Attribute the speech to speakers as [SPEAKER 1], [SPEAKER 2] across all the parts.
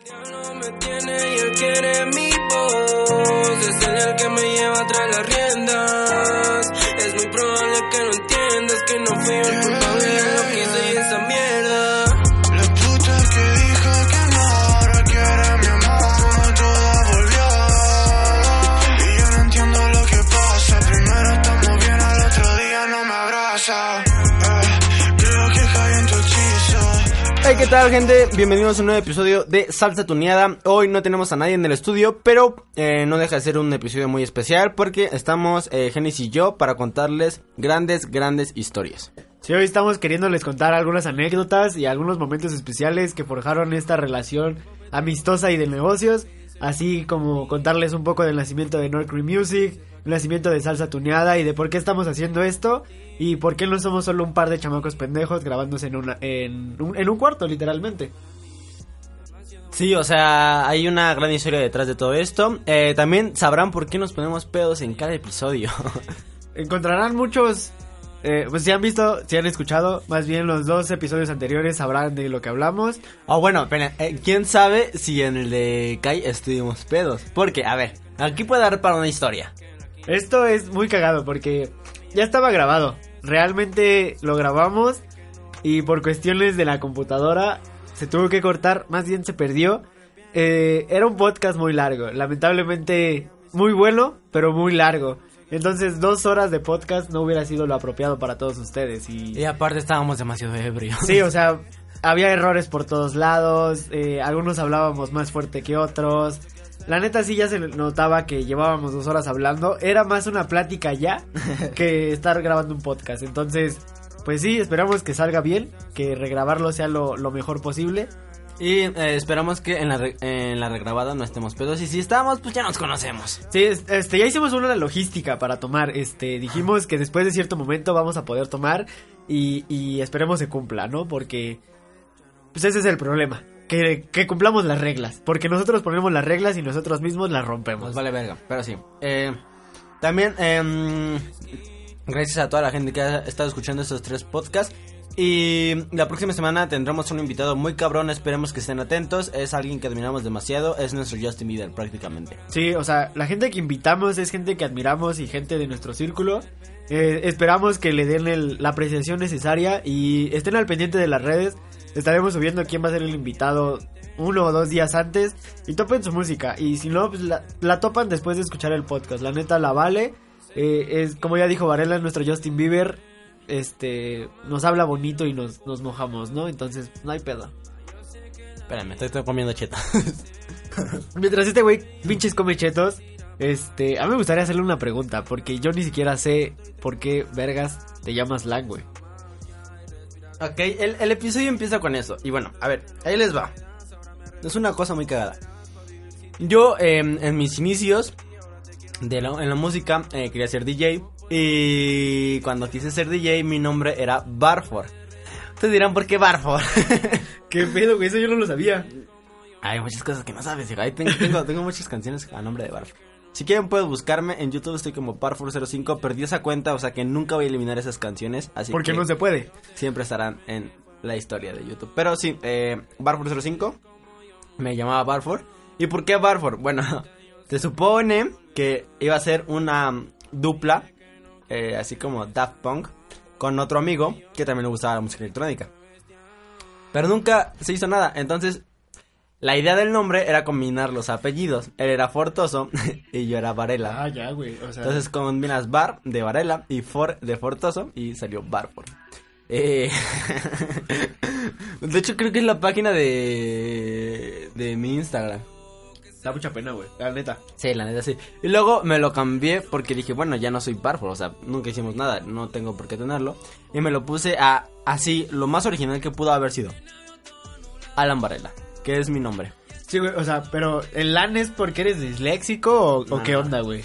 [SPEAKER 1] Es él el que me lleva tras las riendas. Es muy probable que no entiendas que no fui el culpable
[SPEAKER 2] ¿qué tal, gente? Bienvenidos a un nuevo episodio de Salsa Tuneada. Hoy no tenemos a nadie en el estudio, pero eh, no deja de ser un episodio muy especial porque estamos eh, y yo para contarles grandes, grandes historias.
[SPEAKER 3] Sí, hoy estamos queriéndoles contar algunas anécdotas y algunos momentos especiales que forjaron esta relación amistosa y de negocios, así como contarles un poco del nacimiento de North Cream Music, el nacimiento de Salsa Tuneada y de por qué estamos haciendo esto y por qué no somos solo un par de chamacos pendejos grabándose en, una, en, un, en un cuarto, literalmente.
[SPEAKER 2] Sí, o sea, hay una gran historia detrás de todo esto. Eh, también sabrán por qué nos ponemos pedos en cada episodio.
[SPEAKER 3] Encontrarán muchos... eh, pues si han visto, si han escuchado, más bien los dos episodios anteriores sabrán de lo que hablamos.
[SPEAKER 2] oh, bueno, espera, eh, ¿quién sabe si en el de Kai estuvimos pedos? Porque, a ver, aquí puede dar para una historia.
[SPEAKER 3] Esto es muy cagado porque ya estaba grabado. Realmente lo grabamos y por cuestiones de la computadora se tuvo que cortar, más bien se perdió. Eh, era un podcast muy largo, lamentablemente muy bueno, pero muy largo. Entonces dos horas de podcast no hubiera sido lo apropiado para todos ustedes. Y,
[SPEAKER 2] Y aparte estábamos demasiado ebrios.
[SPEAKER 3] sí, o sea, había errores por todos lados, eh, algunos hablábamos más fuerte que otros. La neta sí ya se notaba que llevábamos dos horas hablando. Era más una plática ya que estar grabando un podcast. Entonces, pues sí, esperamos que salga bien, que regrabarlo sea lo, lo mejor posible.
[SPEAKER 2] Y eh, esperamos que en la, re- en la regrabada no estemos pedos. Y si estamos, pues ya nos conocemos.
[SPEAKER 3] Sí, es- este, ya hicimos una logística para tomar. Este, dijimos que después de cierto momento vamos a poder tomar y, y esperemos se cumpla, ¿no? Porque, pues ese es el problema. Que, que cumplamos las reglas. Porque nosotros ponemos las reglas y nosotros mismos las rompemos.
[SPEAKER 2] Nos vale verga, pero sí. Eh, también, em, gracias a toda la gente que ha estado escuchando estos tres podcasts. Y la próxima semana tendremos un invitado muy cabrón, esperemos que estén atentos. Es alguien que admiramos demasiado, es nuestro Justin Bieber prácticamente.
[SPEAKER 3] Sí, o sea, la gente que invitamos es gente que admiramos y gente de nuestro círculo. Eh, esperamos que le den la apreciación necesaria y estén al pendiente de las redes. Estaremos subiendo quién va a ser el invitado uno o dos días antes y topen su música. Y si no, pues la, la topan después de escuchar el podcast. La neta la vale. Eh, es como ya dijo Varela, nuestro Justin Bieber. Este nos habla bonito y nos, nos mojamos, ¿no? Entonces, no hay pedo.
[SPEAKER 2] Espérame, estoy, estoy comiendo cheta.
[SPEAKER 3] Mientras este güey pinches come chetos, este, a mí me gustaría hacerle una pregunta, porque yo ni siquiera sé por qué vergas te llamas Lang, güey.
[SPEAKER 2] ok, el, el episodio empieza con eso. Y bueno, a ver, ahí les va. Es una cosa muy cagada. Yo, em, en mis inicios de la, en la música, eh, quería ser DJ. Y cuando quise ser DJ, mi nombre era Barford. Ustedes dirán, ¿por qué Barford?
[SPEAKER 3] ¿Qué pedo, güey? Eso yo no lo sabía.
[SPEAKER 2] Hay muchas cosas que no sabes. hijo. Ahí tengo, tengo, tengo muchas canciones a nombre de Barford. Si quieren, puedes buscarme. En YouTube estoy como Barford05. Perdí esa cuenta, o sea que nunca voy a eliminar esas canciones. Así
[SPEAKER 3] Porque
[SPEAKER 2] que
[SPEAKER 3] no se puede.
[SPEAKER 2] siempre estarán en la historia de YouTube. Pero sí, eh, Barford05 me llamaba Barford. ¿Y por qué Barford? Bueno, se supone que iba a ser una dupla, eh, así como Daft Punk, con otro amigo que también le gustaba la música electrónica. Pero nunca se hizo nada. Entonces, la idea del nombre era combinar los apellidos. Él era Fortoso y yo era Varela.
[SPEAKER 3] Ah, ya, güey. O sea,
[SPEAKER 2] Entonces combinas Bar de Varela y For de Fortoso y salió Barford. Eh, de hecho creo que es la página de de mi Instagram.
[SPEAKER 3] Da mucha pena, güey. La neta.
[SPEAKER 2] Sí, la neta sí. Y luego me lo cambié porque dije, bueno, ya no soy Barford, o sea, nunca hicimos nada, no tengo por qué tenerlo. Y me lo puse a así, lo más original que pudo haber sido. Alan Varela, que es mi nombre.
[SPEAKER 3] Sí, güey, o sea, pero ¿el LAN es porque eres disléxico o, o
[SPEAKER 2] No,
[SPEAKER 3] qué
[SPEAKER 2] no.
[SPEAKER 3] onda, güey?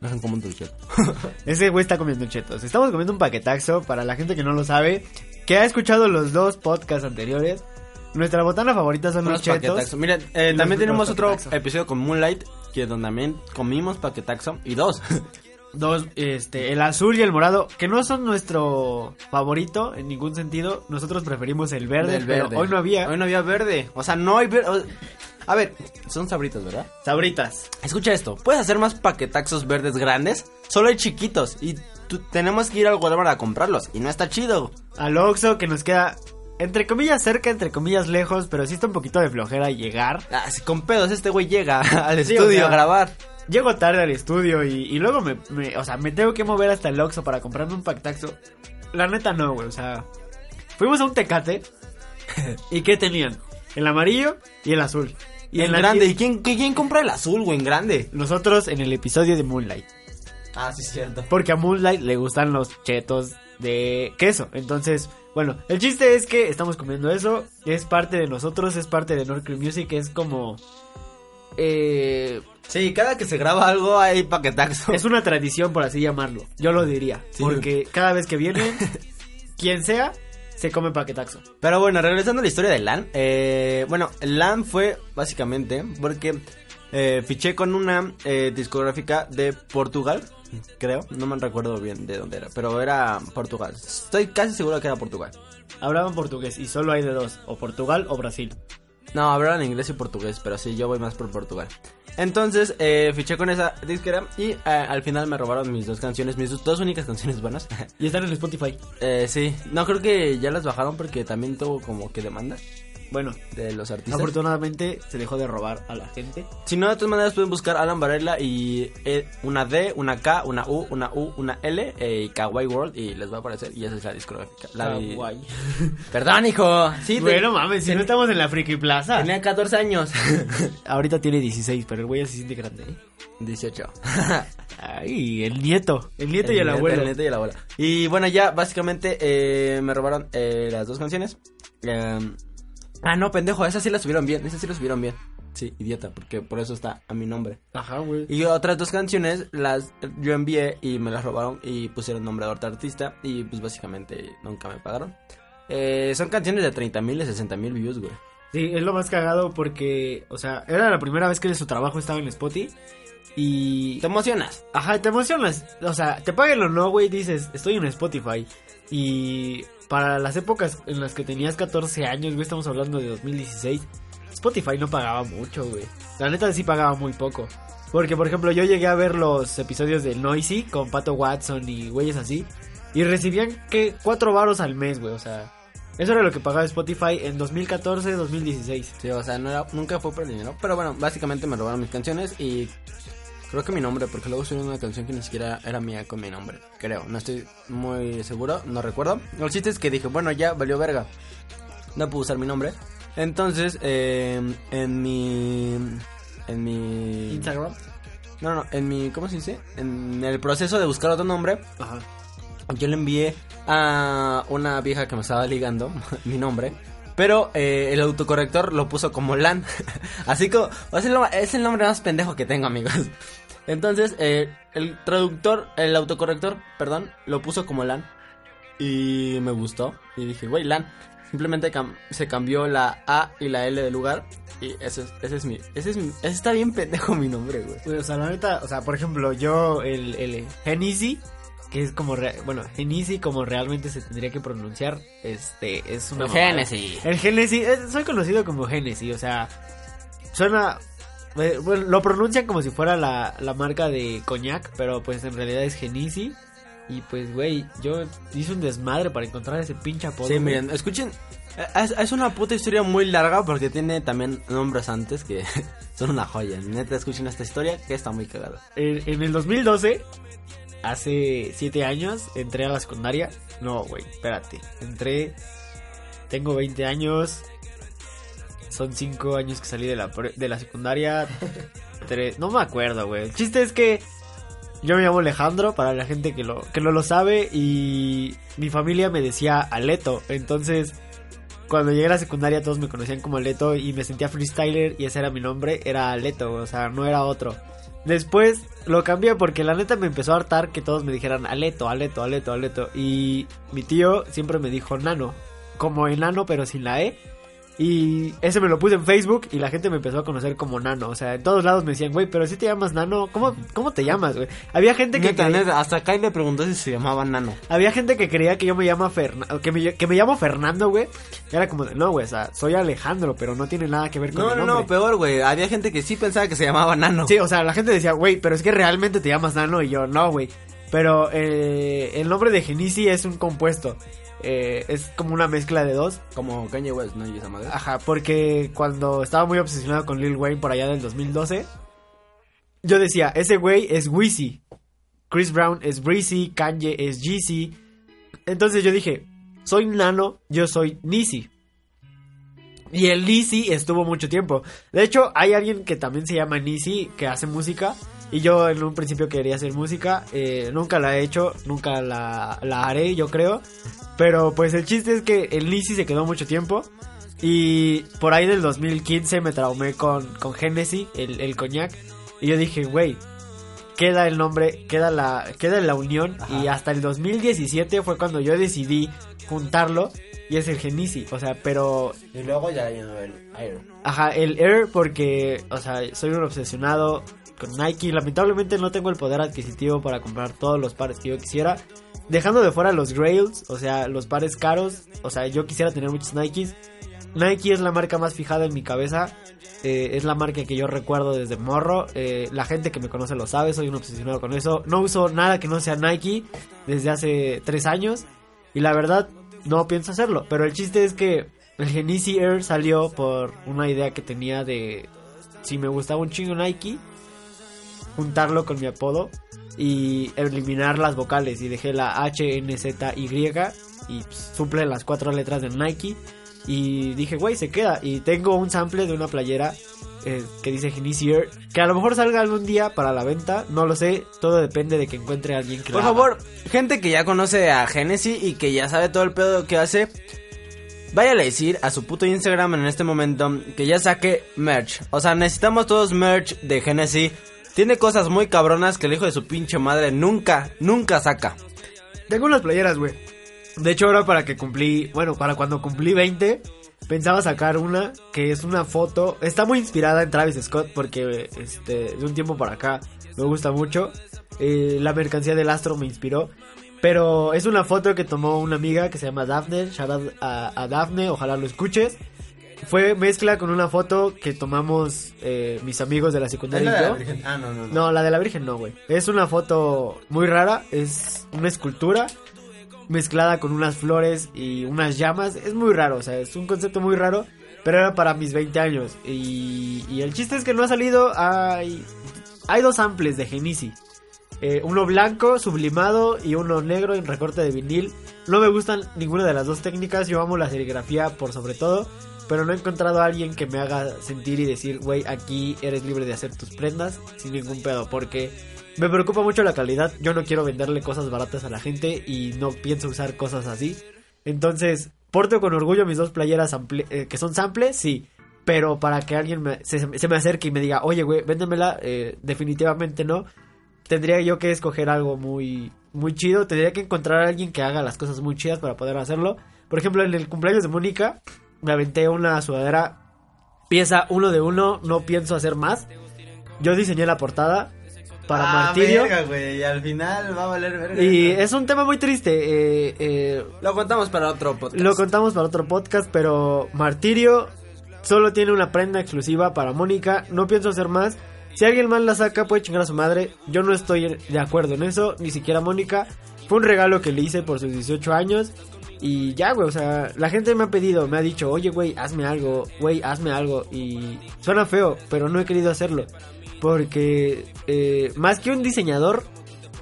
[SPEAKER 2] Dejan como un dulce.
[SPEAKER 3] Ese güey está comiendo chetos. Estamos comiendo un paquetaxo para la gente que no lo sabe, que ha escuchado los dos podcasts anteriores. Nuestra botana favorita son los
[SPEAKER 2] Unos
[SPEAKER 3] chetos.
[SPEAKER 2] Miren, eh,
[SPEAKER 3] Los-
[SPEAKER 2] también tenemos
[SPEAKER 3] los
[SPEAKER 2] otro episodio con Moonlight, que donde también comimos paquetaxo. Y dos.
[SPEAKER 3] Dos, este, el azul y el morado, que no son nuestro favorito en ningún sentido. Nosotros preferimos el verde,
[SPEAKER 2] Del
[SPEAKER 3] pero hoy no había
[SPEAKER 2] Hoy no había verde. O sea, no hay verde. A ver, son sabritas, ¿verdad?
[SPEAKER 3] sabritas.
[SPEAKER 2] Escucha esto. Puedes hacer más paquetaxos verdes grandes. Solo hay chiquitos. Y tú- tenemos que ir al Walmart a comprarlos. Y no está chido.
[SPEAKER 3] Al Oxxo que nos queda entre comillas cerca, entre comillas lejos, pero sí está un poquito de flojera llegar.
[SPEAKER 2] Ah, con pedos este güey llega al
[SPEAKER 3] Sí,
[SPEAKER 2] estudio
[SPEAKER 3] o sea,
[SPEAKER 2] a grabar.
[SPEAKER 3] Llego tarde al estudio y, y luego me, me- o sea, me tengo que mover hasta el Oxxo para comprarme un paquetaxo. La neta no, güey, o sea, fuimos a un Tecate y ¿qué tenían? El amarillo y el azul.
[SPEAKER 2] Y en
[SPEAKER 3] la
[SPEAKER 2] grande. ¿Y quién, quién compra el azul, güey, en grande?
[SPEAKER 3] Nosotros en el episodio de Moonlight.
[SPEAKER 2] Ah, sí, es cierto.
[SPEAKER 3] Porque a Moonlight le gustan los chetos de queso. Entonces, bueno, el chiste es que estamos comiendo eso. Es parte de nosotros, es parte de North Creek Music. Es como. Eh,
[SPEAKER 2] Sí, cada que se graba algo hay paquetaxo.
[SPEAKER 3] es una tradición, por así llamarlo. Yo lo diría.
[SPEAKER 2] Sí.
[SPEAKER 3] Porque cada vez que vienen, quien sea, se come paquetaxo.
[SPEAKER 2] Pero bueno, regresando a la historia de LAN. Eh, bueno, LAN fue básicamente porque eh, fiché con una eh, discográfica de Portugal, creo. No me recuerdo bien de dónde era, pero era Portugal. Estoy casi seguro que era Portugal.
[SPEAKER 3] Hablaban portugués y solo hay de dos: o Portugal o Brasil.
[SPEAKER 2] No, hablaban inglés y portugués, pero sí, yo voy más por Portugal. Entonces, eh, fiché con esa disquera y eh, al final me robaron mis dos canciones, mis dos- dos únicas canciones buenas.
[SPEAKER 3] Y están en Spotify.
[SPEAKER 2] eh, sí, no creo que ya las bajaron porque también tuvo como que demanda
[SPEAKER 3] Bueno,
[SPEAKER 2] de los artistas.
[SPEAKER 3] afortunadamente se dejó de robar a la gente.
[SPEAKER 2] Si no, de todas maneras pueden buscar Alan Varela y eh, una D, una K, una U, una U, una L eh, y Kawaii World y les va a aparecer y esa es la discográfica. La de-
[SPEAKER 3] Kawaii.
[SPEAKER 2] Perdón, hijo. Sí,
[SPEAKER 3] Bueno, mames, si no estamos en la Friki Plaza.
[SPEAKER 2] tenía 14 años.
[SPEAKER 3] Ahorita tiene 16, pero el güey ya se siente grande. ¿eh?
[SPEAKER 2] 18.
[SPEAKER 3] Ay, el nieto. El nieto y el abuelo.
[SPEAKER 2] El nieto y el abuelo. Y bueno, ya básicamente eh, me robaron eh, las dos canciones. Eh, ah, no, pendejo, esas sí las subieron bien. Esas sí las subieron bien. Sí, idiota, porque por eso está a mi nombre.
[SPEAKER 3] Ajá, güey.
[SPEAKER 2] Y otras dos canciones las yo envié y me las robaron y pusieron nombre de artista y pues básicamente nunca me pagaron. Eh, son canciones de 30 mil y 60 mil views, güey.
[SPEAKER 3] Sí, es lo más cagado porque, o sea, era la primera vez que su trabajo estaba en Spotify. Y.
[SPEAKER 2] Te emocionas.
[SPEAKER 3] Ajá, te emocionas. O sea, te paguen o no, güey, dices, estoy en Spotify. Y para las épocas en las que tenías 14 años, güey, estamos hablando de 2016, Spotify no pagaba mucho, güey. La neta sí pagaba muy poco. Porque, por ejemplo, yo llegué a ver los episodios de Noisy con Pato Watson y güeyes así. Y recibían, que Cuatro varos al mes, güey, o sea... Eso era lo que pagaba Spotify en 2014, 2016.
[SPEAKER 2] Sí, o sea, nunca fue por el dinero. Pero bueno, básicamente me robaron mis canciones y creo que mi nombre, porque luego subieron una canción que ni siquiera era mía con mi nombre. Creo, no estoy muy seguro, no recuerdo. El chiste es que dije, bueno, ya valió verga. No puedo usar mi nombre. Entonces, eh, en mi. En mi.
[SPEAKER 3] Instagram.
[SPEAKER 2] No, no, en mi. ¿Cómo se dice? En el proceso de buscar otro nombre,
[SPEAKER 3] Ajá.
[SPEAKER 2] yo le envié a una vieja que me estaba ligando mi nombre. Pero eh, el autocorrector lo puso como LAN. Así como. Es el, es el nombre más pendejo que tengo, amigos. Entonces, eh, el traductor, el autocorrector, perdón, lo puso como LAN. Y me gustó. Y dije, güey, LAN. Simplemente cam- se cambió la A y la L de lugar. Y ese es, ese es mi. Ese es mi. Ese está bien pendejo mi nombre, güey.
[SPEAKER 3] O sea, la neta, o sea, por ejemplo, yo, el, el Genesi, que es como, re- bueno, Genesi como realmente se tendría que pronunciar, este, es una...
[SPEAKER 2] El. Genesi.
[SPEAKER 3] El Genesi, soy conocido como Genesi, o sea, suena... eh, Bueno, lo pronuncian como si fuera la, la marca de coñac, pero pues en realidad es Genesi. Y pues, güey, yo hice un desmadre para encontrar ese pinche apodo.
[SPEAKER 2] Sí, miren, escuchen. Es, es una puta historia muy larga porque tiene también nombres antes que son una joya. Neta, escuchen esta historia que está muy cagada.
[SPEAKER 3] En, en el 2012, hace 7 años, entré a la secundaria. No, güey, espérate. Entré. Tengo 20 años. Son 5 años que salí de la, de la secundaria. Tres- no me acuerdo, güey. El chiste es que. Yo me llamo Alejandro, para la gente que, lo, que no lo sabe. Y mi familia me decía Aleto. Entonces. cuando llegué a la secundaria todos me conocían como Leto y me sentía freestyler y ese era mi nombre, era Leto, o sea, no era otro. Después lo cambié porque la neta me empezó a hartar que todos me dijeran Aleto, Aleto, Aleto, Aleto. Y mi tío siempre me dijo Nano, como enano pero sin la E. Y ese me lo puse en Facebook y la gente me empezó a conocer como Nano. O sea, en todos lados me decían, güey, pero si te llamas Nano, ¿cómo, cómo te llamas, güey? Había gente que...
[SPEAKER 2] Neta,
[SPEAKER 3] creía-
[SPEAKER 2] neta, hasta Kai le preguntó si se llamaba Nano.
[SPEAKER 3] Había gente que creía que yo me llamo Ferna- que me, que me llamo Fernando, güey. Y era como de, no, güey, o sea, soy Alejandro, pero no tiene nada que ver con
[SPEAKER 2] No,
[SPEAKER 3] el
[SPEAKER 2] no,
[SPEAKER 3] nombre.
[SPEAKER 2] no, peor, güey. Había gente que sí pensaba que se llamaba Nano.
[SPEAKER 3] Sí, o sea, la gente decía, güey, pero es que realmente te llamas Nano y yo, no, güey. Pero eh, el nombre de Genisi es un compuesto. Eh, es como una mezcla de dos.
[SPEAKER 2] Como Kanye West, ¿no? Y esa madre.
[SPEAKER 3] Ajá, porque cuando estaba muy obsesionado con Lil Wayne por allá del 2012, yo decía, ese güey es Wheezy. Chris Brown es Breezy, Kanye es Jeezy. Entonces yo dije, soy Nano, yo soy Nisi. Y el Nisi estuvo mucho tiempo. De hecho, hay alguien que también se llama Nisi, que hace música. Y yo en un principio quería hacer música. eh, nunca la he hecho, nunca la, la haré, yo creo. Pero pues el chiste es que el Nisi se quedó mucho tiempo. Y por ahí del 2015 me traumé con, con Genesis, el, el coñac. Y yo dije, güey, queda el nombre, queda la, queda la unión.
[SPEAKER 2] Ajá.
[SPEAKER 3] Y hasta el 2017 fue cuando yo decidí juntarlo. Y es el Genisi, o sea, pero
[SPEAKER 2] Y luego ya llenó el Air.
[SPEAKER 3] Ajá, el Air porque, o sea, soy un obsesionado con Nike. Lamentablemente no tengo el poder adquisitivo para comprar todos los pares que yo quisiera. Dejando de fuera los Grails, o sea, los pares caros. O sea, yo quisiera tener muchos Nikes. Nike es la marca más fijada en mi cabeza. eh, es la marca que yo recuerdo desde morro. eh, la gente que me conoce lo sabe, soy un obsesionado con eso. No uso nada que no sea Nike desde hace tres años. Y la verdad, no pienso hacerlo. Pero el chiste es que el Genesi Air salió por una idea que tenía de si me gustaba un chingo Nike, juntarlo con mi apodo y eliminar las vocales. Y dejé la H, N, Z, Y y pues, suple las cuatro letras de Nike. Y dije, güey, se queda. Y tengo un sample de una playera eh, que dice Genesi Air, que a lo mejor salga algún día para la venta. No lo sé, todo depende de que encuentre a alguien que
[SPEAKER 2] Por
[SPEAKER 3] la haga.
[SPEAKER 2] favor, gente que ya conoce a Genesis y que ya sabe todo el pedo que hace, váyale a decir a su puto Instagram en este momento que ya saque merch. O sea, necesitamos todos merch de Genesis. Tiene cosas muy cabronas que el hijo de su pinche madre nunca, nunca saca.
[SPEAKER 3] Tengo unas playeras, güey. De hecho, ahora para que cumplí, bueno, para cuando cumplí 20, pensaba sacar una que es una foto. Está muy inspirada en Travis Scott porque este, de un tiempo para acá me gusta mucho. Eh, la mercancía del astro me inspiró. Pero es una foto que tomó una amiga que se llama Daphne. Shout out a, a Daphne, ojalá lo escuches. Fue mezcla con una foto que tomamos eh, mis amigos de la secundaria y yo.
[SPEAKER 2] Ah, no, no, no.
[SPEAKER 3] No, la de la Virgen no, güey. Es una foto muy rara, es una escultura mezclada con unas flores y unas llamas. Es muy raro, o sea, es un concepto muy raro, pero era para mis 20 años. Y, y el chiste es que no ha salido, hay, hay dos samples de Genisi. Eh, uno blanco, sublimado y uno negro en recorte de vinil. No me gustan ninguna de las dos técnicas, yo amo la serigrafía por sobre todo. Pero no he encontrado a alguien que me haga sentir y decir, güey, aquí eres libre de hacer tus prendas sin ningún pedo. Porque me preocupa mucho la calidad. Yo no quiero venderle cosas baratas a la gente y no pienso usar cosas así. Entonces, porto con orgullo mis dos playeras eh, que son samples, sí. Pero para que alguien se me acerque y me diga, oye, güey, véndemela, eh, definitivamente no. Tendría yo que escoger algo muy, muy chido. Tendría que encontrar a alguien que haga las cosas muy chidas para poder hacerlo. Por ejemplo, en el cumpleaños de Mónica, me aventé una sudadera pieza uno de uno. No pienso hacer más. Yo diseñé la portada para Martirio.
[SPEAKER 2] Ah, güey, y al final va a valer verga.
[SPEAKER 3] Y es un tema muy triste. eh, eh,
[SPEAKER 2] Lo contamos para otro podcast.
[SPEAKER 3] lo contamos para otro podcast, pero Martirio solo tiene una prenda exclusiva para Mónica. No pienso hacer más. Si alguien más la saca, puede chingar a su madre. Yo no estoy de acuerdo en eso, ni siquiera Mónica. Fue un regalo que le hice por sus 18 años. Y ya, güey, o sea, la gente me ha pedido, me ha dicho, oye, güey, hazme algo, güey, hazme algo. Y suena feo, pero no he querido hacerlo. Porque eh, más que un diseñador,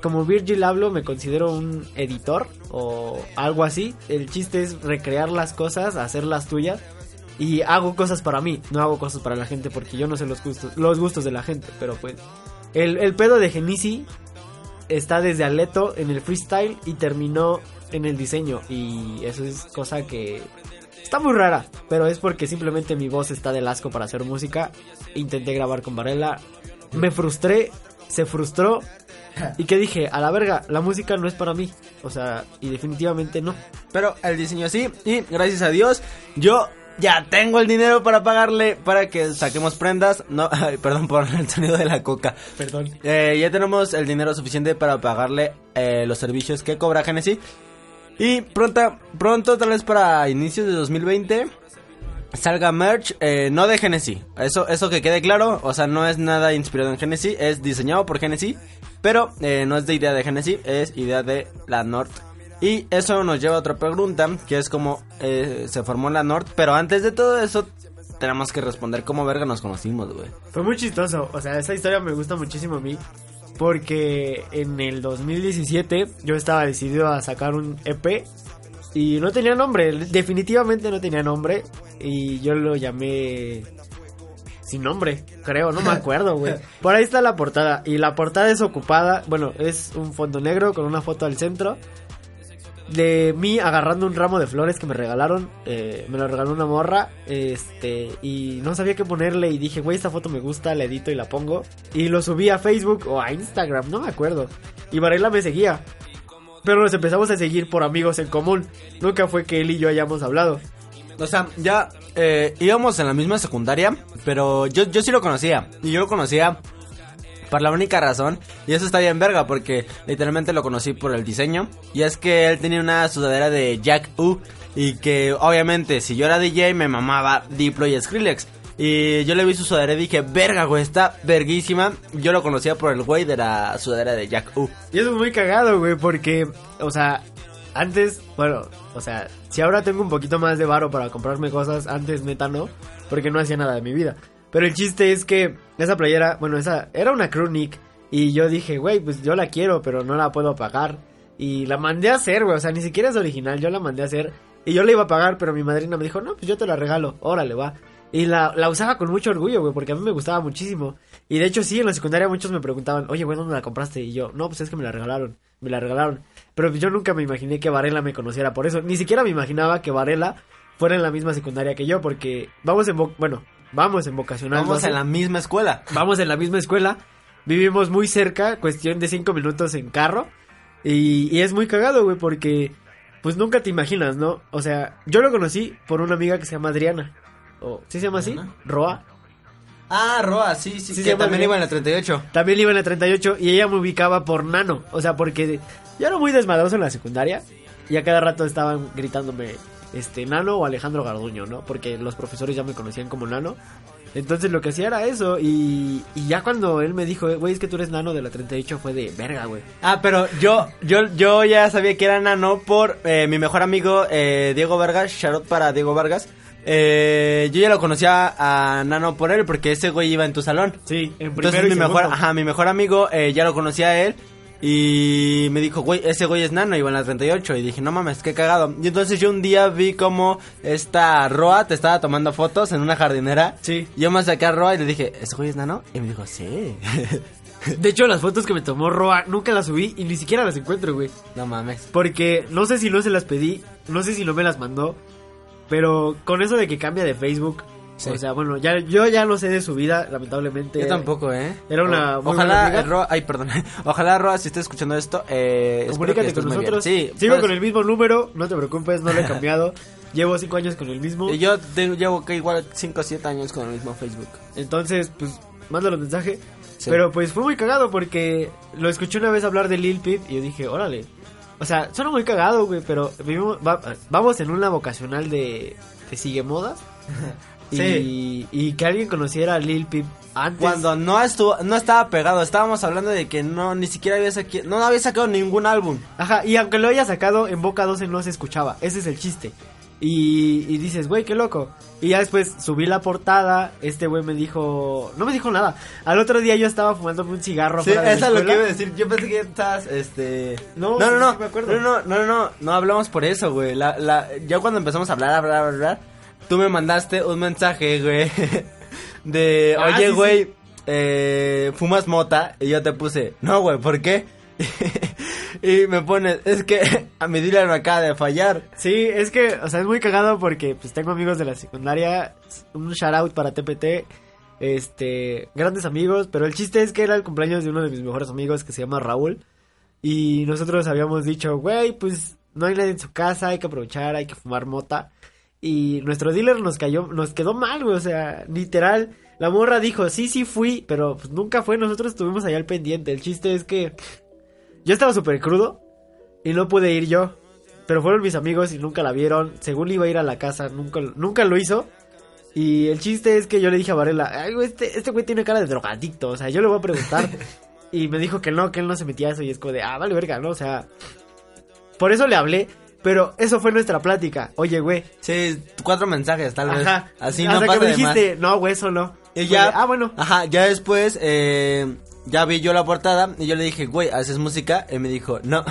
[SPEAKER 3] como Virgil hablo, me considero un editor o algo así. El chiste es recrear las cosas, hacerlas tuyas. Y hago cosas para mí, no hago cosas para la gente porque yo no sé los gustos, los gustos de la gente. Pero pues, el, el pedo de Genisi está desde Aleto en el freestyle y terminó en el diseño. Y eso es cosa que Está muy rara, pero es porque simplemente mi voz está del asco para hacer música. Intenté grabar con Varela, me frustré, se frustró. ¿Y qué dije? A la verga, la música no es para mí. O sea, y definitivamente no.
[SPEAKER 2] Pero el diseño sí, y gracias a Dios, yo ya tengo el dinero para pagarle para que saquemos prendas. No, ay, perdón por el sonido de la coca.
[SPEAKER 3] Perdón.
[SPEAKER 2] Eh, ya tenemos el dinero suficiente para pagarle eh, los servicios que cobra Genesis. Y pronto, pronto, tal vez para inicios de 2020, salga merch, eh, no de Genesis. Eso, eso que quede claro, o sea, no es nada inspirado en Genesis, es diseñado por Genesis, pero eh, no es de idea de Genesis, es idea de la Nord. Y eso nos lleva a otra pregunta, que es cómo eh, se formó la Nord. Pero antes de todo eso, tenemos que responder cómo verga nos conocimos, güey.
[SPEAKER 3] Fue muy chistoso, o sea, esa historia me gusta muchísimo a mí. Porque en el 2017 yo estaba decidido a sacar un EP y no tenía nombre, definitivamente no tenía nombre. Y yo lo llamé sin nombre, creo, no me acuerdo, güey. Por ahí está la portada. Y la portada es ocupada, bueno, es un fondo negro con una foto al centro. De mí agarrando un ramo de flores que me regalaron. eh, me lo regaló una morra. Este. Y no sabía qué ponerle. Y dije, güey, esta foto me gusta. La edito y la pongo. Y lo subí a Facebook o a Instagram, no me acuerdo. Y Varela me seguía. Pero nos empezamos a seguir por amigos en común. Nunca fue que él y yo hayamos hablado.
[SPEAKER 2] O sea, ya eh, íbamos en la misma secundaria, pero yo, yo sí lo conocía. Y yo lo conocía por la única razón, y eso está bien verga, porque literalmente lo conocí por el diseño. Y es que él tenía una sudadera de Jack U, y que obviamente si yo era DJ me mamaba Diplo y Skrillex. Y yo le vi su sudadera y dije, verga, güey, está verguísima. Yo lo conocía por el güey de la sudadera de Jack U.
[SPEAKER 3] Y eso es muy cagado, güey, porque, o sea, antes, bueno, o sea, si ahora tengo un poquito más de varo para comprarme cosas, antes neta no, porque no hacía nada de mi vida. Pero el chiste es que esa playera, bueno, esa era una crew Nick y yo dije, güey, pues yo la quiero, pero no la puedo pagar. Y la mandé a hacer, güey, o sea, ni siquiera es original, yo la mandé a hacer y yo la iba a pagar, pero mi madrina me dijo, no, pues yo te la regalo, órale, va. Y la, la usaba con mucho orgullo, güey, porque a mí me gustaba muchísimo. Y de hecho, sí, en la secundaria muchos me preguntaban, oye, güey, ¿dónde la compraste? Y yo, no, pues es que me la regalaron, me la regalaron. Pero yo nunca me imaginé que Varela me conociera por eso. Ni siquiera me imaginaba que Varela fuera en la misma secundaria que yo, porque vamos en, bueno, vamos en vocacional.
[SPEAKER 2] Vamos
[SPEAKER 3] 12,
[SPEAKER 2] en la misma escuela.
[SPEAKER 3] vamos en la misma escuela, vivimos muy cerca, cuestión de cinco minutos en carro. Y, y es muy cagado, güey, porque pues nunca te imaginas, ¿no? O sea, yo lo conocí por una amiga que se llama Adriana. O, ¿Sí se llama así?
[SPEAKER 2] Adriana.
[SPEAKER 3] Roa.
[SPEAKER 2] Ah, Roa, sí, sí,
[SPEAKER 3] Sí,
[SPEAKER 2] que también iba en la 38.
[SPEAKER 3] También iba en la 38 y ella me ubicaba por Nano. O sea, porque yo era muy desmadroso en la secundaria y a cada rato estaban gritándome este Nano o Alejandro Garduño, ¿no? Porque los profesores ya me conocían como Nano. Entonces lo que hacía era eso y, y ya cuando él me dijo, güey, es que tú eres Nano de la 38 fue de verga, güey.
[SPEAKER 2] Ah, pero yo, yo, yo ya sabía que era nano por eh, mi mejor amigo eh, Diego Vargas, out para Diego Vargas. Eh, yo ya lo conocía a Nano por él porque ese güey iba en tu salón.
[SPEAKER 3] Sí, en
[SPEAKER 2] Entonces
[SPEAKER 3] primero y
[SPEAKER 2] mi mejor, ajá, mi mejor amigo eh, ya lo conocía a él y me dijo, güey, ese güey es Nano, iba en la 38 y dije, no mames, qué cagado. Y entonces yo un día vi como esta Roa te estaba tomando fotos en una jardinera.
[SPEAKER 3] Sí.
[SPEAKER 2] Yo me saqué a Roa y le dije, ¿ese güey es Nano? Y me dijo, sí.
[SPEAKER 3] De hecho, las fotos que me tomó Roa nunca las subí y ni siquiera las encuentro, güey.
[SPEAKER 2] no mames.
[SPEAKER 3] Porque no sé si no se las pedí, no sé si no me las mandó, pero con eso de que cambia de Facebook,
[SPEAKER 2] Sí.
[SPEAKER 3] o sea, bueno, ya yo ya no sé de su vida, lamentablemente.
[SPEAKER 2] Yo tampoco, ¿eh?
[SPEAKER 3] Era una muy
[SPEAKER 2] ojalá, Roa, ay, perdón. Ojalá, Roa, si estás escuchando esto, eh,
[SPEAKER 3] Comunícate con nosotros.
[SPEAKER 2] Sí,
[SPEAKER 3] Sigo
[SPEAKER 2] pues,
[SPEAKER 3] con el mismo número, no te preocupes, no lo he cambiado. Llevo cinco años con el mismo.
[SPEAKER 2] y Yo tengo, llevo que igual 5 o 7 años con el mismo Facebook.
[SPEAKER 3] Entonces, pues, mándalo mensaje.
[SPEAKER 2] Sí.
[SPEAKER 3] Pero pues fue muy cagado porque lo escuché una vez hablar de Lil Peep y yo dije, órale. O sea, suena muy cagado, güey, pero vivimos, va- vamos en una vocacional de, de sigue modas.
[SPEAKER 2] Sí.
[SPEAKER 3] Y, y que alguien conociera a Lil Peep antes.
[SPEAKER 2] Cuando no estuvo, no estaba pegado, estábamos hablando de que no, ni siquiera había sacado, no había sacado ningún álbum.
[SPEAKER 3] Ajá, y aunque lo haya sacado, en Boca 12 no se escuchaba. Ese es el chiste. Y, y dices, güey, qué loco. Y ya después subí la portada. Este güey me dijo. No me dijo nada. Al otro día yo estaba fumándome un cigarro.
[SPEAKER 2] Sí, eso es lo que iba a decir. Yo pensé que estabas, este...
[SPEAKER 3] No,
[SPEAKER 2] no, no, no, no, no, no, no, no, no hablamos por eso, güey. La, la, ya cuando empezamos a hablar, hablar, hablar, hablar, tú me mandaste un mensaje, güey, de,
[SPEAKER 3] Ah,
[SPEAKER 2] oye,
[SPEAKER 3] sí,
[SPEAKER 2] güey, eh, fumas mota, y yo te puse, no, güey, ¿por qué? y me pone, es que a mi dealer me acaba de fallar.
[SPEAKER 3] Sí, es que, o sea, es muy cagado porque pues tengo amigos de la secundaria, un shout out para TPT, este, grandes amigos, pero el chiste es que era el cumpleaños de uno de mis mejores amigos que se llama Raúl. Y nosotros habíamos dicho, güey, pues no hay nadie en su casa, hay que aprovechar, hay que fumar mota y nuestro dealer nos cayó, nos quedó mal, güey, o sea, literal, la morra dijo, sí, sí fui, pero pues nunca fue, nosotros estuvimos allá al pendiente, el chiste es que yo estaba súper crudo y no pude ir yo. Pero fueron mis amigos y nunca la vieron. Según iba a ir a la casa, nunca, nunca lo hizo. Y el chiste es que yo le dije a Varela, ay, este, este güey tiene cara de drogadicto. O sea, yo le voy a preguntar. y me dijo que no, que él no se metía a eso. Y es como de, ah, vale, verga, ¿no? O sea, por eso le hablé. Pero eso fue nuestra plática. Oye, güey.
[SPEAKER 2] Sí, cuatro mensajes, tal vez.
[SPEAKER 3] Ajá.
[SPEAKER 2] Así
[SPEAKER 3] Hasta
[SPEAKER 2] no pasa
[SPEAKER 3] que me
[SPEAKER 2] de más.
[SPEAKER 3] dijiste, no, güey, eso no.
[SPEAKER 2] Y ya,
[SPEAKER 3] ah, bueno.
[SPEAKER 2] Ajá, ya después, eh, ya vi yo la portada y yo le dije, güey, ¿haces música? Y me dijo, no.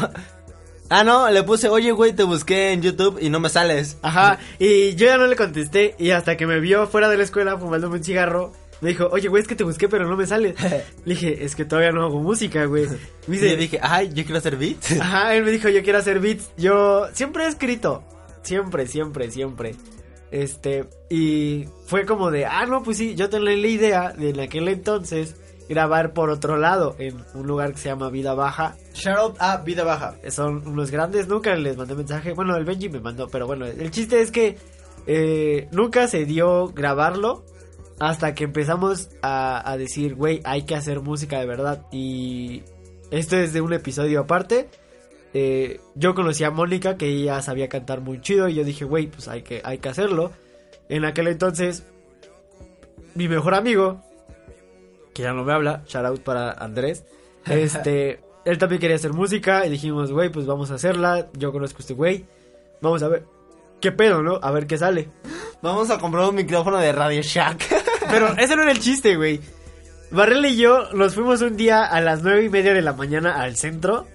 [SPEAKER 2] ah, no, le puse, oye, güey, te busqué en YouTube y no me sales.
[SPEAKER 3] Ajá, y yo ya no le contesté y hasta que me vio fuera de la escuela fumándome un cigarro, me dijo, oye, güey, es que te busqué pero no me sales. le dije, es que todavía no hago música, güey. Me
[SPEAKER 2] Y
[SPEAKER 3] dice,
[SPEAKER 2] le dije, ay, yo quiero hacer beats.
[SPEAKER 3] ajá, él me dijo, yo quiero hacer beats. Yo siempre he escrito, siempre, siempre, siempre. Este, y fue como de, ah, no, pues sí, yo tenía la idea de en aquel entonces grabar por otro lado, en un lugar que se llama Vida Baja.
[SPEAKER 2] Shout out a Vida Baja.
[SPEAKER 3] Son unos grandes, nunca les mandé mensaje. Bueno, el Benji me mandó, pero bueno, el chiste es que eh, nunca se dio grabarlo hasta que empezamos a, a decir, güey, hay que hacer música de verdad. Y esto es de un episodio aparte. Eh, yo conocí a Mónica, que ella sabía cantar muy chido, y yo dije, güey, pues hay que, hay que hacerlo. En aquel entonces, mi mejor amigo, que ya no me habla, shout out para Andrés, este, él también quería hacer música, y dijimos, güey, pues vamos a hacerla, yo conozco a este güey, vamos a ver, qué pedo, ¿no? A ver qué sale.
[SPEAKER 2] Vamos a comprar un micrófono de Radio Shack.
[SPEAKER 3] Pero ese no era el chiste, güey. Barrel y yo nos fuimos un día a las nueve y media de la mañana al centro.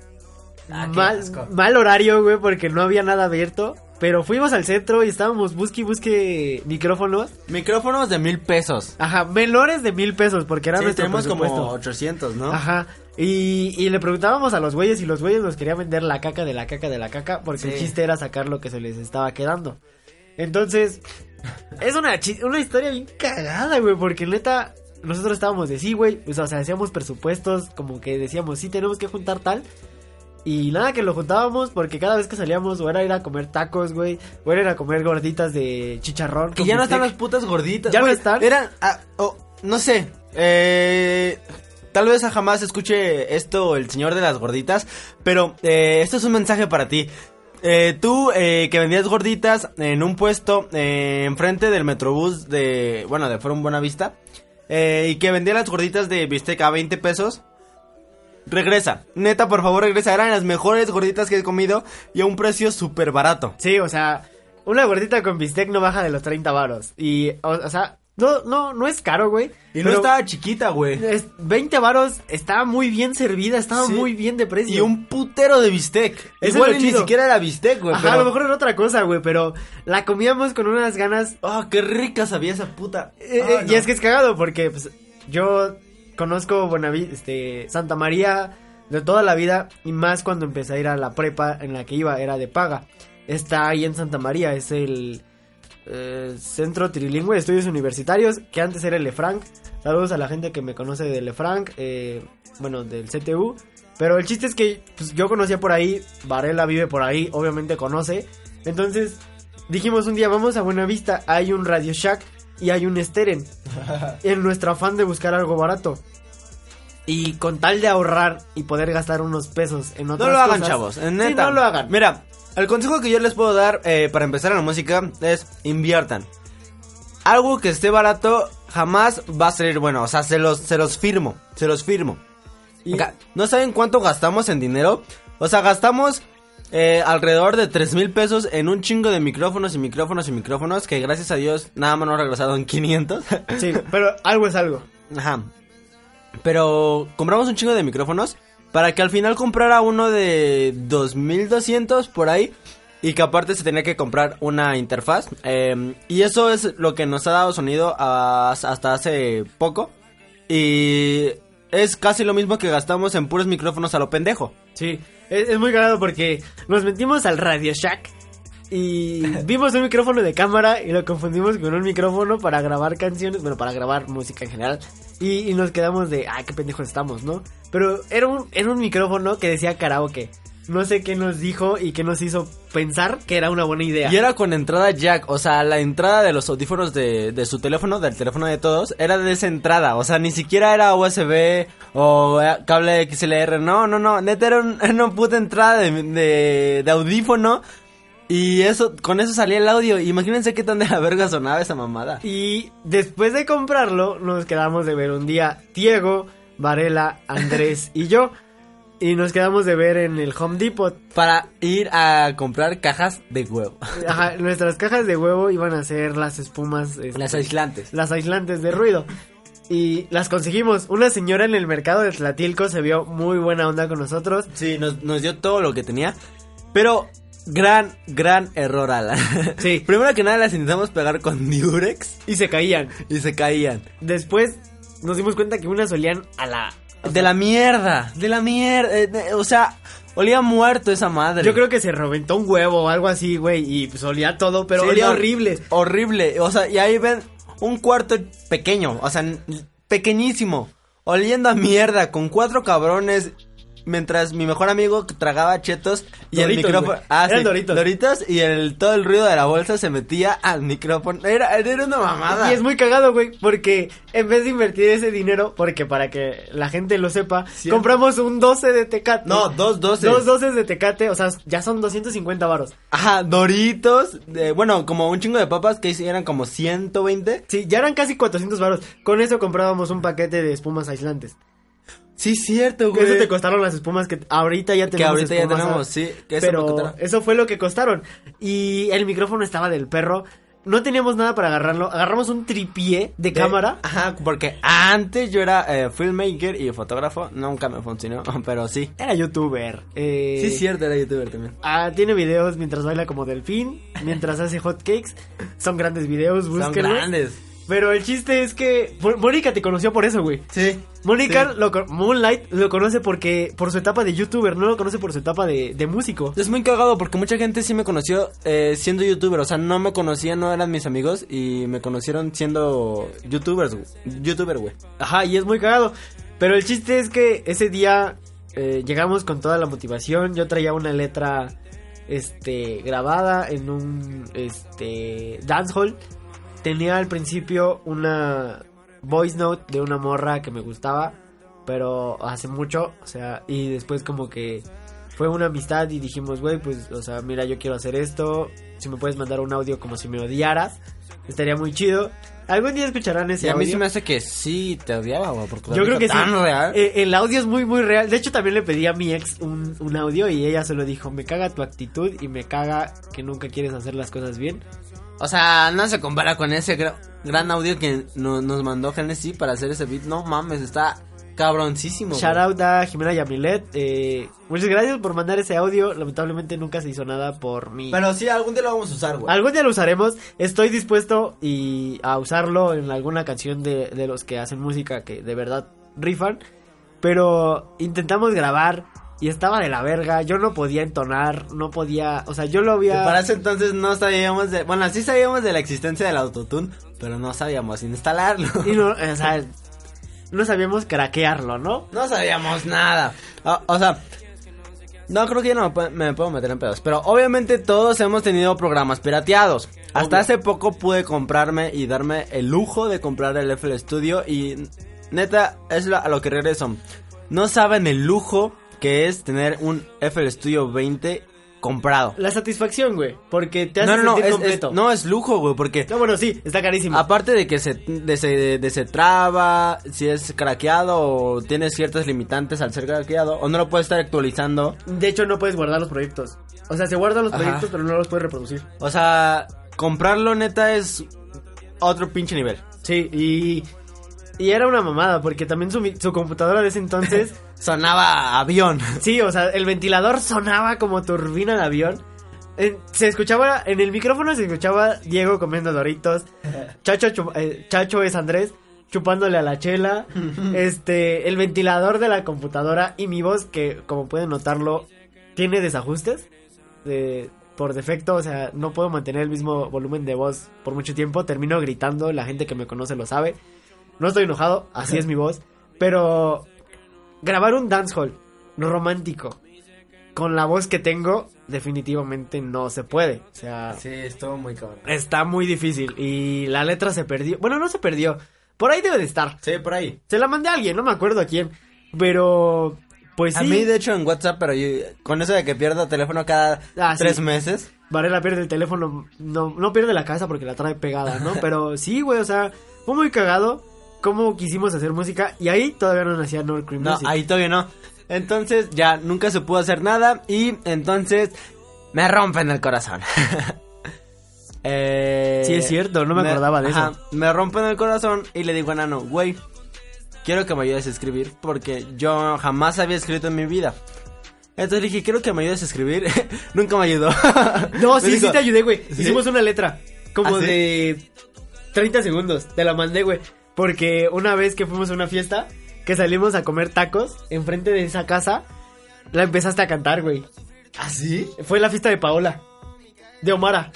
[SPEAKER 2] Ah,
[SPEAKER 3] mal, mal horario, güey, porque no había nada abierto. Pero fuimos al centro y estábamos busque y busque micrófonos.
[SPEAKER 2] Micrófonos de mil pesos.
[SPEAKER 3] Ajá, menores de mil pesos, porque era
[SPEAKER 2] Sí,
[SPEAKER 3] nuestro
[SPEAKER 2] tenemos como
[SPEAKER 3] presupuesto.
[SPEAKER 2] 800, ¿no?
[SPEAKER 3] Ajá. Y, y le preguntábamos a los güeyes y los güeyes nos querían vender la caca de la caca de la caca porque el chiste era sacar lo que se les estaba quedando. Entonces, es una, una historia bien cagada, güey, porque neta, nosotros estábamos de sí, güey, pues, o sea, hacíamos presupuestos, como que decíamos, sí, tenemos que juntar tal. Y nada que lo juntábamos porque cada vez que salíamos o era ir a comer tacos, güey, o era ir a comer gorditas de chicharrón.
[SPEAKER 2] Que ya no están las putas gorditas.
[SPEAKER 3] ¿Ya no están?
[SPEAKER 2] Eran, ah, oh, no sé, eh, tal vez jamás escuche esto el señor de las gorditas, pero eh, esto es un mensaje para ti. Eh, tú eh, que vendías gorditas en un puesto eh, enfrente del metrobús de, bueno, de Forum Buenavista, eh, y que vendía las gorditas de bistec a 20 pesos. Regresa, neta, por favor, regresa. Eran las mejores gorditas que he comido y a un precio súper barato.
[SPEAKER 3] Sí, o sea, una gordita con bistec no baja de los 30 varos. Y, o, o sea, no, no, no es caro, güey.
[SPEAKER 2] Y no estaba chiquita, güey.
[SPEAKER 3] es- 20 varos estaba muy bien servida, estaba
[SPEAKER 2] Sí.
[SPEAKER 3] muy bien de precio.
[SPEAKER 2] Y un putero de bistec.
[SPEAKER 3] es
[SPEAKER 2] Igual ni siquiera era bistec, güey.
[SPEAKER 3] Ajá,
[SPEAKER 2] pero-
[SPEAKER 3] a lo mejor era otra cosa, güey, pero la comíamos con unas ganas.
[SPEAKER 2] Ah, qué rica sabía esa puta.
[SPEAKER 3] Eh,
[SPEAKER 2] Ah,
[SPEAKER 3] eh, Y es que es cagado porque pues, yo conozco este, Santa María de toda la vida y más cuando empecé a ir a la prepa en la que iba, era de paga. Está ahí en Santa María, es el eh, Centro Trilingüe de Estudios Universitarios, que antes era el Lefranc. Saludos a la gente que me conoce del Lefranc, eh, bueno, del CTU. Pero el chiste es que pues, yo conocía por ahí, Varela vive por ahí, obviamente conoce. Entonces dijimos un día, vamos a Buenavista, hay un Radio Shack y hay un Steren. en nuestro afán de buscar algo barato. Y con tal de ahorrar y poder gastar unos pesos en otras
[SPEAKER 2] No lo hagan,
[SPEAKER 3] cosas-
[SPEAKER 2] chavos. En
[SPEAKER 3] Sí,
[SPEAKER 2] neta.
[SPEAKER 3] no lo hagan.
[SPEAKER 2] Mira, el consejo que yo les puedo dar eh, para empezar en la música es inviertan. Algo que esté barato jamás va a salir bueno. O sea, se los, se los firmo. Se los firmo.
[SPEAKER 3] Y-
[SPEAKER 2] ¿No saben cuánto gastamos en dinero? O sea, gastamos eh, alrededor de 3 mil pesos en un chingo de micrófonos y micrófonos y micrófonos que gracias a Dios nada más nos ha regresado en 500.
[SPEAKER 3] Sí, pero algo es algo.
[SPEAKER 2] Ajá. Pero compramos un chingo de micrófonos para que al final comprara uno de 2200 por ahí. Y que aparte se tenía que comprar una interfaz. eh, y eso es lo que nos ha dado sonido hasta hace poco. Y es casi lo mismo que gastamos en puros micrófonos a lo pendejo.
[SPEAKER 3] Sí, es, es muy cagado porque nos metimos al Radio Shack y vimos un micrófono de cámara y lo confundimos con un micrófono para grabar canciones, bueno, para grabar música en general. Y, y nos quedamos de, ay, qué pendejos estamos, ¿no? Pero era un, era un micrófono que decía karaoke. No sé qué nos dijo y qué nos hizo pensar que era una buena idea.
[SPEAKER 2] Y era con entrada jack, o sea, la entrada de los audífonos de, de su teléfono, del teléfono de todos, era de esa entrada, o sea, ni siquiera era USB o eh, cable XLR, no, no, no, neta era, un- una puta entrada de, de audífono y eso, con eso salía el audio, imagínense qué tan de la verga sonaba esa mamada.
[SPEAKER 3] Y después de comprarlo, nos quedamos de ver un día Diego, Varela, Andrés y yo. Y nos quedamos de ver en el Home Depot.
[SPEAKER 2] Para ir a comprar cajas de huevo,
[SPEAKER 3] Ajá, nuestras cajas de huevo iban a ser las espumas. este,
[SPEAKER 2] las aislantes.
[SPEAKER 3] las aislantes de ruido. Y las conseguimos. Una señora en el mercado de Tlatilco se vio muy buena onda con nosotros.
[SPEAKER 2] Sí, nos, nos dio todo lo que tenía. Pero, gran, gran error, Alan.
[SPEAKER 3] Sí.
[SPEAKER 2] Primero que nada las intentamos pegar con Durex
[SPEAKER 3] Y se caían.
[SPEAKER 2] y se caían.
[SPEAKER 3] Después nos dimos cuenta que unas olían a la...
[SPEAKER 2] De la mierda, de la mierda. eh, de- o sea, olía muerto esa madre.
[SPEAKER 3] Yo creo que se reventó un huevo o algo así, güey. Y pues olía todo, pero
[SPEAKER 2] Sí,
[SPEAKER 3] olía
[SPEAKER 2] no,
[SPEAKER 3] horrible.
[SPEAKER 2] Horrible. O sea, y ahí ven un cuarto pequeño, o sea, pequeñísimo. Oliendo a mierda, con cuatro cabrones. Mientras mi mejor amigo tragaba chetos y el micrófono. Ah, sí,
[SPEAKER 3] Doritos.
[SPEAKER 2] Doritos y el, todo el ruido de la bolsa se metía al micrófono. Era, era una mamada.
[SPEAKER 3] Y es muy cagado, güey, porque en vez de invertir ese dinero, porque para que la gente lo sepa,
[SPEAKER 2] Cierto.
[SPEAKER 3] compramos un 12 de Tecate.
[SPEAKER 2] No, dos doces.
[SPEAKER 3] Dos doces de Tecate, o sea, ya son 250 varos.
[SPEAKER 2] Ajá, Doritos. bueno, como un chingo de papas que eran como 120.
[SPEAKER 3] Sí, ya eran casi 400 varos. Con eso comprábamos un paquete de espumas aislantes.
[SPEAKER 2] Sí, cierto,
[SPEAKER 3] Que eso te costaron las espumas que ahorita ya tenemos.
[SPEAKER 2] Que ahorita ya tenemos,
[SPEAKER 3] ¿sabes?
[SPEAKER 2] sí. Que eso
[SPEAKER 3] Pero eso fue lo que costaron. Y el micrófono estaba del perro. No teníamos nada para agarrarlo. Agarramos un tripié de cámara.
[SPEAKER 2] Ajá, porque antes yo era eh, filmmaker y fotógrafo. Nunca me funcionó, pero sí.
[SPEAKER 3] Era youtuber. Eh,
[SPEAKER 2] Sí, cierto, era youtuber también.
[SPEAKER 3] Ah, tiene videos mientras baila como delfín, mientras hace hotcakes. Son grandes videos,
[SPEAKER 2] Son
[SPEAKER 3] búsquenlos.
[SPEAKER 2] grandes.
[SPEAKER 3] Pero el chiste es que Mónica te conoció por eso, güey.
[SPEAKER 2] Sí.
[SPEAKER 3] Mónica,
[SPEAKER 2] Sí.
[SPEAKER 3] lo Moonlight lo conoce porque por su etapa de youtuber, no lo conoce por su etapa de, de músico.
[SPEAKER 2] Es muy cagado porque mucha gente sí me conoció eh, siendo youtuber. O sea, no me conocían, no eran mis amigos. Y me conocieron siendo youtubers, güey. Youtuber, güey.
[SPEAKER 3] Ajá, y es muy cagado. Pero el chiste es que ese día eh, llegamos con toda la motivación. Yo traía una letra este grabada en un este dancehall. Tenía al principio una voice note de una morra que me gustaba, pero hace mucho, o sea, y después como que fue una amistad y dijimos, güey, pues, o sea, mira, yo quiero hacer esto, si me puedes mandar un audio como si me odiaras, estaría muy chido. Algún día escucharán ese
[SPEAKER 2] Y a mí
[SPEAKER 3] audio.
[SPEAKER 2] se me hace que sí te odiaba, güey. Porque
[SPEAKER 3] Yo creo que sí.
[SPEAKER 2] real.
[SPEAKER 3] Eh, el audio es muy, muy real. De hecho, también le pedí a mi ex un, un audio y ella se lo dijo. Me caga tu actitud y me caga que nunca quieres hacer las cosas bien.
[SPEAKER 2] O sea, no se compara con ese gra- gran audio que no- nos mandó Genesis para hacer ese beat. No mames, está cabroncísimo.
[SPEAKER 3] Shout out a Jimena Yamilet. Eh, muchas gracias por mandar ese audio. Lamentablemente nunca se hizo nada por mí.
[SPEAKER 2] Pero sí, algún día lo vamos a usar, güey.
[SPEAKER 3] Algún día lo usaremos. Estoy dispuesto y a usarlo en alguna canción de, de los que hacen música que de verdad rifan. Pero intentamos grabar y estaba de la verga. Yo no podía entonar, no podía. O sea, yo lo había.
[SPEAKER 2] para ese entonces no sabíamos de... Bueno, sí sabíamos de la existencia del autotune, pero no sabíamos instalarlo.
[SPEAKER 3] Y no, o sea, no sabíamos craquearlo, ¿no?
[SPEAKER 2] No sabíamos nada. O, o sea, no creo que ya no me, pu- me puedo meter en pedos. Pero obviamente todos hemos tenido programas pirateados. Hasta
[SPEAKER 3] Obvio.
[SPEAKER 2] hace poco pude comprarme y darme el lujo de comprar el FL Studio. Y neta, es lo- a lo que regreso. No saben el lujo que es tener un FL Studio 20 comprado.
[SPEAKER 3] La satisfacción, güey. Porque te hace
[SPEAKER 2] No, no, no,
[SPEAKER 3] sentir completo.
[SPEAKER 2] es- no es lujo, güey, porque
[SPEAKER 3] No, bueno, sí, está carísimo.
[SPEAKER 2] Aparte de que se, de se, de se traba, si es craqueado o tiene ciertas limitantes al ser craqueado, o no lo puedes estar actualizando.
[SPEAKER 3] De hecho, no puedes guardar los proyectos. O sea, se guardan los
[SPEAKER 2] Ajá.
[SPEAKER 3] proyectos, pero no los puedes reproducir.
[SPEAKER 2] O sea, comprarlo neta es otro pinche nivel.
[SPEAKER 3] Sí, y. Y era una mamada, porque también su, su computadora de ese entonces.
[SPEAKER 2] Sonaba avión.
[SPEAKER 3] sí, o sea, el ventilador sonaba como turbina de avión. En- se escuchaba, en el micrófono se escuchaba Diego comiendo doritos. Chacho, eh, Chacho es Andrés. chupándole a la chela, este, el ventilador de la computadora y mi voz que, como pueden notarlo, tiene desajustes de, por defecto, o sea, no puedo mantener el mismo volumen de voz por mucho tiempo, termino gritando, la gente que me conoce lo sabe. No estoy enojado, así es mi voz, pero grabar un dancehall romántico con la voz que tengo definitivamente no se puede, o sea,
[SPEAKER 2] Sí, estuvo muy cabrón.
[SPEAKER 3] está muy difícil y la letra se perdió. Bueno, no se perdió. Por ahí debe de estar.
[SPEAKER 2] Sí, por ahí.
[SPEAKER 3] Se la mandé a alguien, no me acuerdo a quién. Pero, pues sí.
[SPEAKER 2] A mí, de hecho, en WhatsApp, pero yo- con eso de que pierdo teléfono cada
[SPEAKER 3] Ah, sí.
[SPEAKER 2] tres meses.
[SPEAKER 3] Varela pierde el teléfono. No, no pierde la cabeza porque la trae pegada, ¿no? Pero sí, güey, o sea, fue muy cagado cómo quisimos hacer música. Y ahí todavía no nacía No Cream
[SPEAKER 2] No,
[SPEAKER 3] Music.
[SPEAKER 2] ahí todavía no. Entonces, ya nunca se pudo hacer nada. Y entonces, me rompen el corazón. eh,
[SPEAKER 3] Sí, es cierto, no me acordaba de eso.
[SPEAKER 2] Me rompen el corazón y le digo a Nano, güey, quiero que me ayudes a escribir porque yo jamás había escrito en mi vida. Entonces dije, quiero que me ayudes a escribir. Nunca me ayudó.
[SPEAKER 3] No, sí,
[SPEAKER 2] dijo,
[SPEAKER 3] sí te ayudé, güey.
[SPEAKER 2] ¿Sí?
[SPEAKER 3] Hicimos una letra. Como
[SPEAKER 2] ¿Ah, sí?
[SPEAKER 3] de 30 segundos. Te la mandé, güey. Porque una vez que fuimos a una fiesta, que salimos a comer tacos enfrente de esa casa, la empezaste a cantar, güey.
[SPEAKER 2] ¿Ah, sí?
[SPEAKER 3] Fue la fiesta de Paola. De Omara.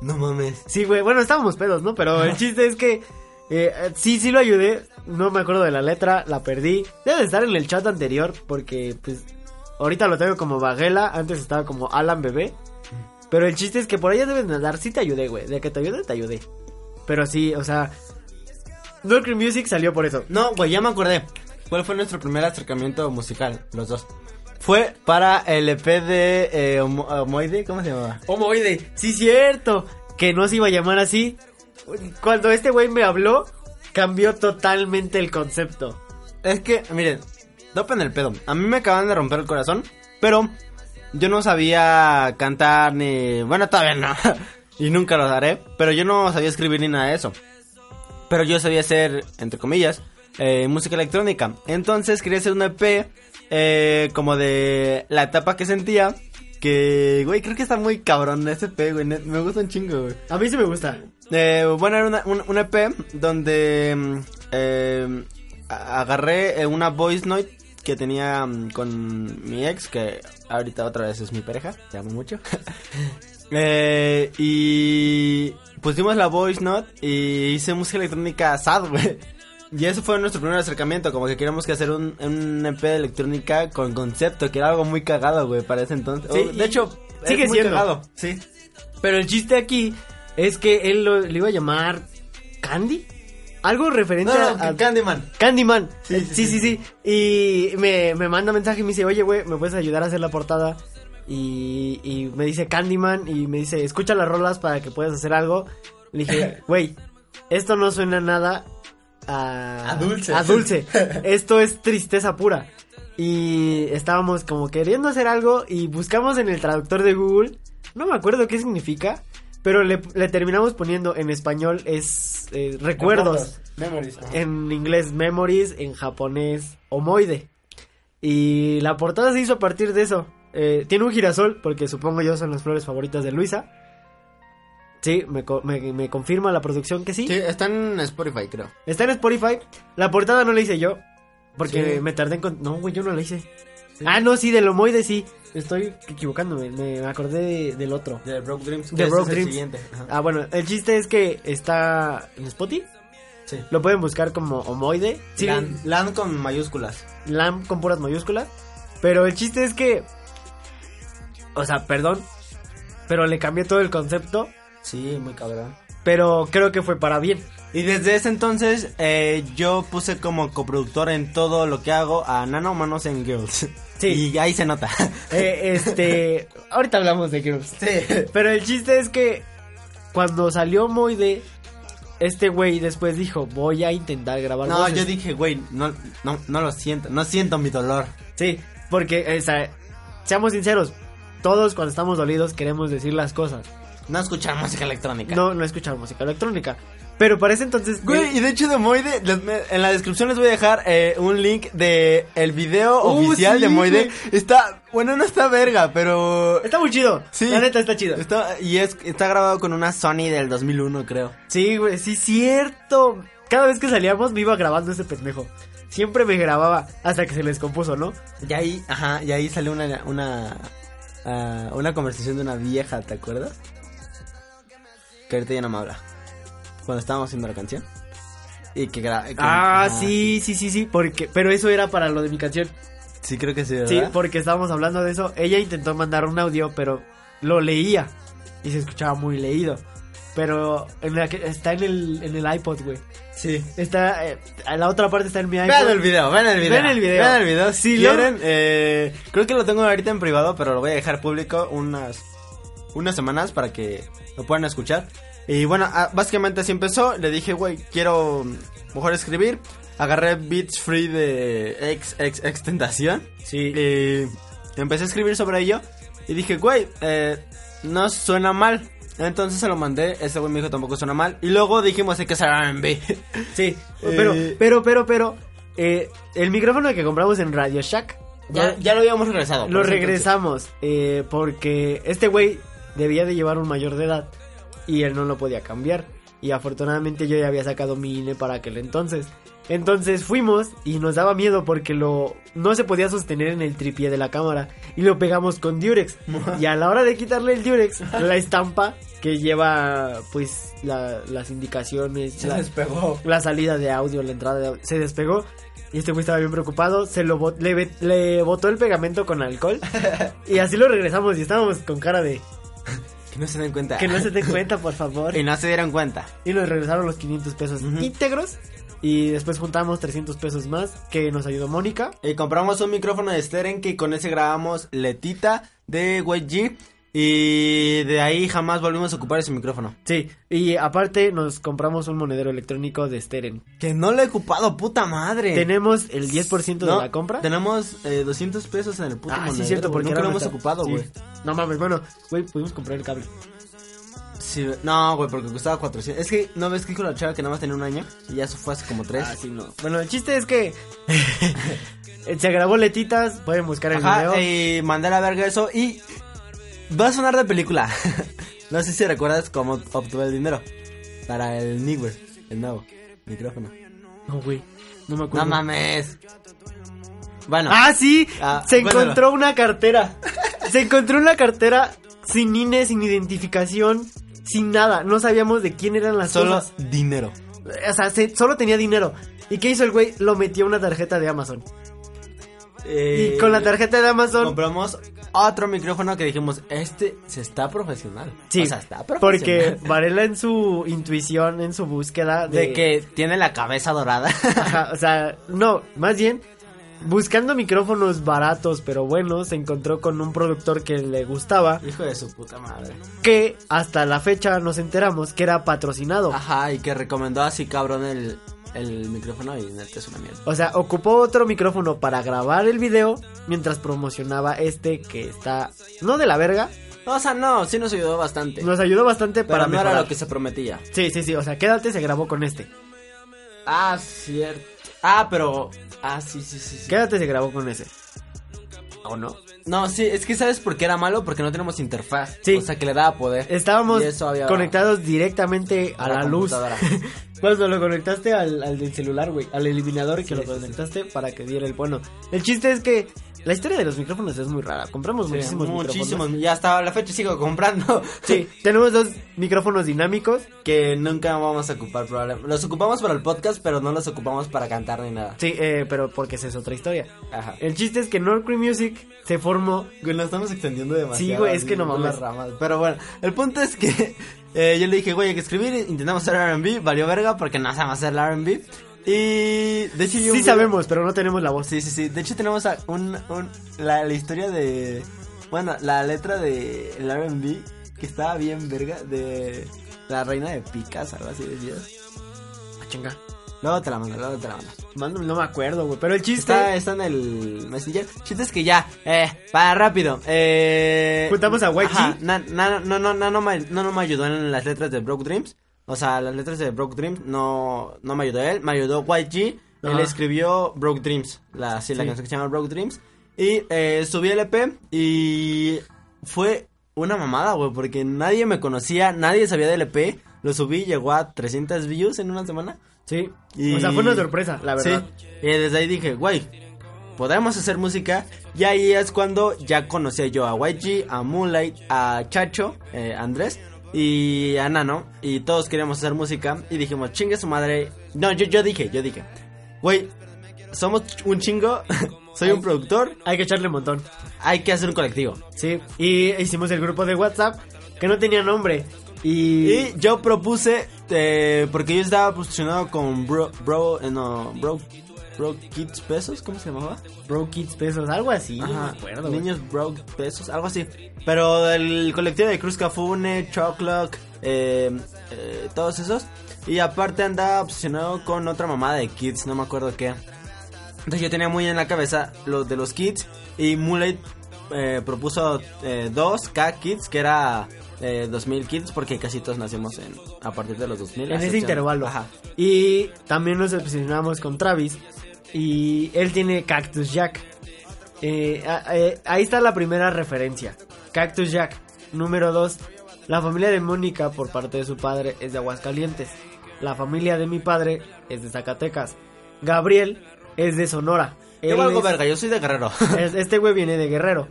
[SPEAKER 2] No mames.
[SPEAKER 3] Sí, güey. Bueno, estábamos pedos, ¿no? Pero el chiste es que eh, sí, sí lo ayudé. No me acuerdo de la letra, la perdí. Debe de estar en el chat anterior porque, pues, ahorita lo tengo como Baguela. Antes estaba como Alan Bebé. Pero el chiste es que por allá deben de andar. Sí te ayudé, güey. De que te ayudé, te ayudé. Pero sí, o sea... Cream Music salió por eso.
[SPEAKER 2] No, güey, ya me acordé. ¿Cuál fue nuestro primer acercamiento musical? Los dos. Fue para el EP de eh, Homo- Homoide, ¿cómo se llamaba?
[SPEAKER 3] Homoide, sí cierto, que no se iba a llamar así. Cuando este güey me habló, cambió totalmente el concepto.
[SPEAKER 2] Es que, miren, dopen el pedo. A mí me acaban de romper el corazón, pero yo no sabía cantar ni... Bueno, todavía no. y nunca lo haré. Pero yo no sabía escribir ni nada de eso. Pero yo sabía hacer, entre comillas, eh, música electrónica. Entonces quería hacer un EP eh, como de la etapa que sentía. Que, güey, creo que está muy cabrón ese EP, güey. Me gusta un chingo, güey.
[SPEAKER 3] A mí sí me gusta.
[SPEAKER 2] Eh, bueno, era una- un, un EP donde mm, eh, agarré una voice note que tenía mm, con mi ex, que ahorita otra vez es mi pareja, te amo mucho. Eh, y pusimos la voice note y hice música electrónica sad, güey. Y eso fue nuestro primer acercamiento, como que queríamos que hacer un, un EP de electrónica con concepto, que era algo muy cagado, güey, para ese entonces.
[SPEAKER 3] Sí,
[SPEAKER 2] Oh, de hecho,
[SPEAKER 3] sigue
[SPEAKER 2] es muy
[SPEAKER 3] siendo.
[SPEAKER 2] cagado, sí.
[SPEAKER 3] Pero el chiste aquí es que él lo, le iba a llamar Candy. Algo referente
[SPEAKER 2] No,
[SPEAKER 3] a,
[SPEAKER 2] no,
[SPEAKER 3] a-
[SPEAKER 2] Candyman.
[SPEAKER 3] Candyman.
[SPEAKER 2] Sí,
[SPEAKER 3] Eh,
[SPEAKER 2] sí,
[SPEAKER 3] Sí, sí, sí. Y me, me manda mensaje y me dice, oye, güey, ¿me puedes ayudar a hacer la portada? Y, y me dice Candyman y me dice, escucha las rolas para que puedas hacer algo. Le dije, güey, esto no suena nada a,
[SPEAKER 2] A dulce.
[SPEAKER 3] A dulce. Esto es tristeza pura. Y estábamos como queriendo hacer algo y buscamos en el traductor de Google. No me acuerdo qué significa, pero le, le terminamos poniendo en español es eh, recuerdos.
[SPEAKER 2] Memories.
[SPEAKER 3] En inglés memories, en japonés homoide. Y la portada se hizo a partir de eso. Eh, tiene un girasol, porque supongo yo son las flores favoritas de Luisa. Sí, me, co- me, me confirma la producción que sí.
[SPEAKER 2] Sí, está en Spotify, creo.
[SPEAKER 3] Está en Spotify. La portada no la hice yo. Porque
[SPEAKER 2] Sí.
[SPEAKER 3] me tardé en... con- No, güey, yo no la hice. Ah, no, sí, del homoide sí. Estoy equivocándome. Me, acordé de- del otro.
[SPEAKER 2] The Broke Dreams.
[SPEAKER 3] Broke
[SPEAKER 2] el.
[SPEAKER 3] Ah, bueno, el chiste es que está en Spotify.
[SPEAKER 2] Sí.
[SPEAKER 3] Lo pueden buscar como homoide. Sí,
[SPEAKER 2] Land con mayúsculas.
[SPEAKER 3] LAM con puras mayúsculas. Pero el chiste es que. O sea, perdón. Pero le cambié todo el concepto.
[SPEAKER 2] Sí, muy cabrón.
[SPEAKER 3] Pero creo que fue para bien.
[SPEAKER 2] Y desde ese entonces eh, yo puse como coproductor en todo lo que hago a Nano Manos en Girls.
[SPEAKER 3] Sí.
[SPEAKER 2] Y ahí se nota.
[SPEAKER 3] Eh, este. ahorita hablamos de Girls.
[SPEAKER 2] sí.
[SPEAKER 3] Pero el chiste es que. Cuando salió Moide. Este güey después dijo: Voy a intentar grabar
[SPEAKER 2] No,
[SPEAKER 3] voces".
[SPEAKER 2] yo dije, güey, no, no, no lo siento. No siento mi dolor.
[SPEAKER 3] Sí, porque, o sea, seamos sinceros. Todos cuando estamos dolidos queremos decir las cosas.
[SPEAKER 2] No escuchar música electrónica.
[SPEAKER 3] No, no escuchar música electrónica. Pero para ese entonces.
[SPEAKER 2] Güey, y de hecho de Moide, les- me- en la descripción les voy a dejar eh, un link de el video
[SPEAKER 3] Uh,
[SPEAKER 2] oficial
[SPEAKER 3] sí,
[SPEAKER 2] de Moide.
[SPEAKER 3] güey.
[SPEAKER 2] Está, bueno, no está verga, pero...
[SPEAKER 3] Está muy chido.
[SPEAKER 2] Sí.
[SPEAKER 3] La neta está chido.
[SPEAKER 2] Está, y es, está grabado con una Sony del 2001, creo.
[SPEAKER 3] Sí, güey, sí, cierto. cada vez que salíamos me iba grabando ese pendejo. Siempre me grababa hasta que se les compuso, ¿no?
[SPEAKER 2] Y ahí, ajá, y ahí salió una, una, ah, una conversación de una vieja, ¿te acuerdas? Que ahorita ya no me habla. Cuando estábamos haciendo la canción. Y que, gra- que-
[SPEAKER 3] Ah, sí, sí, sí, sí, porque pero eso era para lo de mi canción.
[SPEAKER 2] Sí, creo que sí, ¿verdad?
[SPEAKER 3] Sí, porque estábamos hablando de eso. Ella intentó mandar un audio, pero lo leía y se escuchaba muy leído. Pero en la que está en el en el iPod, güey.
[SPEAKER 2] Sí.
[SPEAKER 3] Está eh, la otra parte está en mi iPod.
[SPEAKER 2] Vean el video, vean el video.
[SPEAKER 3] Vean el video.
[SPEAKER 2] Vean el video. Si quieren, eh, creo que lo tengo ahorita en privado, pero lo voy a dejar público unas, unas semanas para que lo puedan escuchar. Y bueno, ah, básicamente así empezó. Le dije, güey, quiero mejor escribir. Agarré Beats Free de ex, ex, ex Tentación.
[SPEAKER 3] Sí.
[SPEAKER 2] Y empecé a escribir sobre ello. Y dije, güey, eh, no suena mal. Entonces se lo mandé. Ese güey me dijo tampoco suena mal. Y luego dijimos, hay que hacer R&B.
[SPEAKER 3] Sí,
[SPEAKER 2] Eh,
[SPEAKER 3] pero pero pero pero eh, el micrófono que compramos en Radio Shack
[SPEAKER 2] ya, ya lo habíamos regresado.
[SPEAKER 3] lo regresamos eh, porque este güey debía de llevar un mayor de edad y él no lo podía cambiar y afortunadamente yo ya había sacado mi INE para aquel entonces. Entonces fuimos y nos daba miedo porque lo no se podía sostener en el tripié de la cámara y lo pegamos con Durex. y a la hora de quitarle el Durex, la estampa que lleva pues la- las indicaciones,
[SPEAKER 2] Se
[SPEAKER 3] la-
[SPEAKER 2] despegó.
[SPEAKER 3] la salida de audio, la entrada de audio, se despegó. Y este güey estaba bien preocupado, se lo bot- le, botó el pegamento con alcohol. y así lo regresamos y estábamos con cara de
[SPEAKER 2] Que no se den cuenta.
[SPEAKER 3] que no se den cuenta, por favor.
[SPEAKER 2] Y no se dieron cuenta.
[SPEAKER 3] Y nos regresaron los 500 pesos íntegros. Y después juntamos 300 pesos más que nos ayudó Mónica.
[SPEAKER 2] Y compramos un micrófono de Steren que con ese grabamos Letita de G Y de ahí jamás volvimos a ocupar ese micrófono.
[SPEAKER 3] Sí, y aparte nos compramos un monedero electrónico de Steren.
[SPEAKER 2] Que no lo he ocupado, puta madre.
[SPEAKER 3] Tenemos el 10%
[SPEAKER 2] No,
[SPEAKER 3] de la compra.
[SPEAKER 2] Tenemos eh, 200 pesos en el puto
[SPEAKER 3] Ah, sí,
[SPEAKER 2] monedero,
[SPEAKER 3] cierto,
[SPEAKER 2] güey.
[SPEAKER 3] porque
[SPEAKER 2] nunca lo hemos ocupado,
[SPEAKER 3] sí.
[SPEAKER 2] güey.
[SPEAKER 3] No mames, bueno, güey, pudimos comprar el cable.
[SPEAKER 2] Sí, no, güey, porque costaba 400. Es que no ves que dijo la chava que nada más tenía un año y ya eso fue hace como tres.
[SPEAKER 3] Ah, sí, no. Bueno, el chiste es que se grabó letitas, pueden buscar el
[SPEAKER 2] Ajá,
[SPEAKER 3] video.
[SPEAKER 2] y mandé a la verga eso y va a sonar de película. no sé si recuerdas cómo obtuve el dinero para el Nigwer, el nuevo micrófono.
[SPEAKER 3] No, güey, no me acuerdo.
[SPEAKER 2] No mames. Bueno,
[SPEAKER 3] Ah, sí,
[SPEAKER 2] Ah,
[SPEAKER 3] se
[SPEAKER 2] cuéntalo.
[SPEAKER 3] encontró una cartera. se encontró una cartera sin INE, sin identificación, sin nada. No sabíamos de quién eran las
[SPEAKER 2] solo
[SPEAKER 3] cosas.
[SPEAKER 2] dinero.
[SPEAKER 3] O sea, se- solo tenía dinero. ¿Y qué hizo el güey? Lo metió a una tarjeta de Amazon.
[SPEAKER 2] Eh,
[SPEAKER 3] y con la tarjeta de Amazon
[SPEAKER 2] compramos otro micrófono que dijimos, este se está profesional.
[SPEAKER 3] Sí,
[SPEAKER 2] o sea, está
[SPEAKER 3] porque
[SPEAKER 2] profesional.
[SPEAKER 3] Varela en su intuición, en su búsqueda de,
[SPEAKER 2] de que tiene la cabeza dorada.
[SPEAKER 3] Ajá, o sea, no, más bien buscando micrófonos baratos pero buenos, se encontró con un productor que le gustaba,
[SPEAKER 2] Hijo de su puta madre.
[SPEAKER 3] que hasta la fecha nos enteramos que era patrocinado.
[SPEAKER 2] Ajá, y que recomendó así cabrón el, el micrófono y neta es una mierda.
[SPEAKER 3] O sea, ocupó otro micrófono para grabar el video mientras promocionaba este que está no de la verga,
[SPEAKER 2] O sea, no, sí nos ayudó bastante.
[SPEAKER 3] nos ayudó bastante
[SPEAKER 2] pero
[SPEAKER 3] para
[SPEAKER 2] no era
[SPEAKER 3] mejorar.
[SPEAKER 2] lo que se prometía.
[SPEAKER 3] Sí, sí, sí, o sea, quédate se grabó con este.
[SPEAKER 2] Ah, cierto. Ah, pero. Ah, sí, sí, sí. sí.
[SPEAKER 3] Quédate se grabó con ese. ¿O no?
[SPEAKER 2] No, sí, es que ¿sabes por qué era malo? Porque no tenemos interfaz.
[SPEAKER 3] Sí.
[SPEAKER 2] O sea, que le daba poder.
[SPEAKER 3] Estábamos
[SPEAKER 2] Y eso había-
[SPEAKER 3] conectados directamente a,
[SPEAKER 2] A la
[SPEAKER 3] la, luz. Cuando lo conectaste al, al del celular, güey, al eliminador que
[SPEAKER 2] Sí,
[SPEAKER 3] lo
[SPEAKER 2] sí, sí.
[SPEAKER 3] conectaste para que diera el bueno. El chiste es que la historia de los micrófonos es muy rara. Compramos
[SPEAKER 2] Sí,
[SPEAKER 3] muchísimos,
[SPEAKER 2] muchísimos.
[SPEAKER 3] micrófonos.
[SPEAKER 2] Y hasta la fecha sigo comprando.
[SPEAKER 3] Sí, tenemos dos micrófonos dinámicos.
[SPEAKER 2] que nunca vamos a ocupar probablemente. Los ocupamos para el podcast, pero no los ocupamos para cantar ni nada.
[SPEAKER 3] Sí, eh, pero porque esa es otra historia.
[SPEAKER 2] Ajá.
[SPEAKER 3] El chiste es que North Music se formó.
[SPEAKER 2] Güey, nos estamos extendiendo demasiado.
[SPEAKER 3] Sí, güey, es que no mames.
[SPEAKER 2] ramas. Pero bueno, el punto es que eh, yo le dije, güey, hay que escribir. Intentamos hacer RB, valió verga porque no sabemos hacer RB. Y de hecho, yo.
[SPEAKER 3] Sí sabemos, pero no tenemos la voz.
[SPEAKER 2] Sí, sí, sí. De hecho, tenemos a- un, un- la, la historia de. Bueno, la letra de el RB que estaba bien verga de la reina de picas, algo así decías.
[SPEAKER 3] Ah, chinga.
[SPEAKER 2] Luego te la mando, luego te la mando.
[SPEAKER 3] Mano, no me acuerdo, güey. Pero el chiste.
[SPEAKER 2] Está, está en el Messenger. Chiste es que ya, eh, para rápido. Eh,
[SPEAKER 3] Juntamos a
[SPEAKER 2] na- na- no, no, no, no, me, no, no me ayudó en las letras de Broke Dreams. O sea, las letras de Broke Dreams no, no me ayudó él. Me ayudó YG. Él
[SPEAKER 3] Ajá.
[SPEAKER 2] escribió Broke Dreams. La, sí, la canción que se llama Broke Dreams. Y eh, subí el EP y fue una mamada, güey, porque nadie me conocía, nadie sabía del EP. Lo subí, llegó a 300 views en una semana.
[SPEAKER 3] Sí.
[SPEAKER 2] Y-
[SPEAKER 3] O sea, fue una sorpresa, la verdad.
[SPEAKER 2] Sí. Y desde ahí dije, güey, podemos hacer música. Y ahí es cuando ya conocía yo a YG, a Moonlight, a Chacho, eh, Andrés y a Nano. Y todos queríamos hacer música. Y dijimos, chingue su madre. No, yo, yo dije, yo dije, güey, somos un chingo. Soy un productor.
[SPEAKER 3] Hay que echarle un montón.
[SPEAKER 2] Hay que hacer un colectivo.
[SPEAKER 3] Sí. Y hicimos el grupo de WhatsApp que no tenía nombre. Y.
[SPEAKER 2] Y yo propuse, eh, porque yo estaba posicionado con Bro, bro, eh, no, Bro, Bro Kids Pesos, ¿cómo se llamaba?
[SPEAKER 3] Bro Kids Pesos, algo así. no
[SPEAKER 2] Ajá,
[SPEAKER 3] me acuerdo.
[SPEAKER 2] Niños Bro Pesos, algo así. Pero el colectivo de Cruz Cafune, Choclock, eh, eh, todos esos. Y aparte andaba obsesionado con otra mamada de kids, no me acuerdo qué. Entonces yo tenía muy en la cabeza los de los kids. Y Moonlight eh, propuso eh, dos K-Kids, que era eh, 2000 kids, porque casi todos nacimos en, a partir de los 2000.
[SPEAKER 3] En ese intervalo.
[SPEAKER 2] Ajá.
[SPEAKER 3] Y también nos obsesionamos con Travis. Y él tiene Cactus Jack. Eh, eh, ahí está la primera referencia. Cactus Jack. Número 2. La familia de Mónica por parte de su padre es de Aguascalientes. La familia de mi padre es de Zacatecas. Gabriel es de Sonora.
[SPEAKER 2] Yo valgo
[SPEAKER 3] es-
[SPEAKER 2] verga, yo soy de Guerrero.
[SPEAKER 3] es- Este güey viene de Guerrero.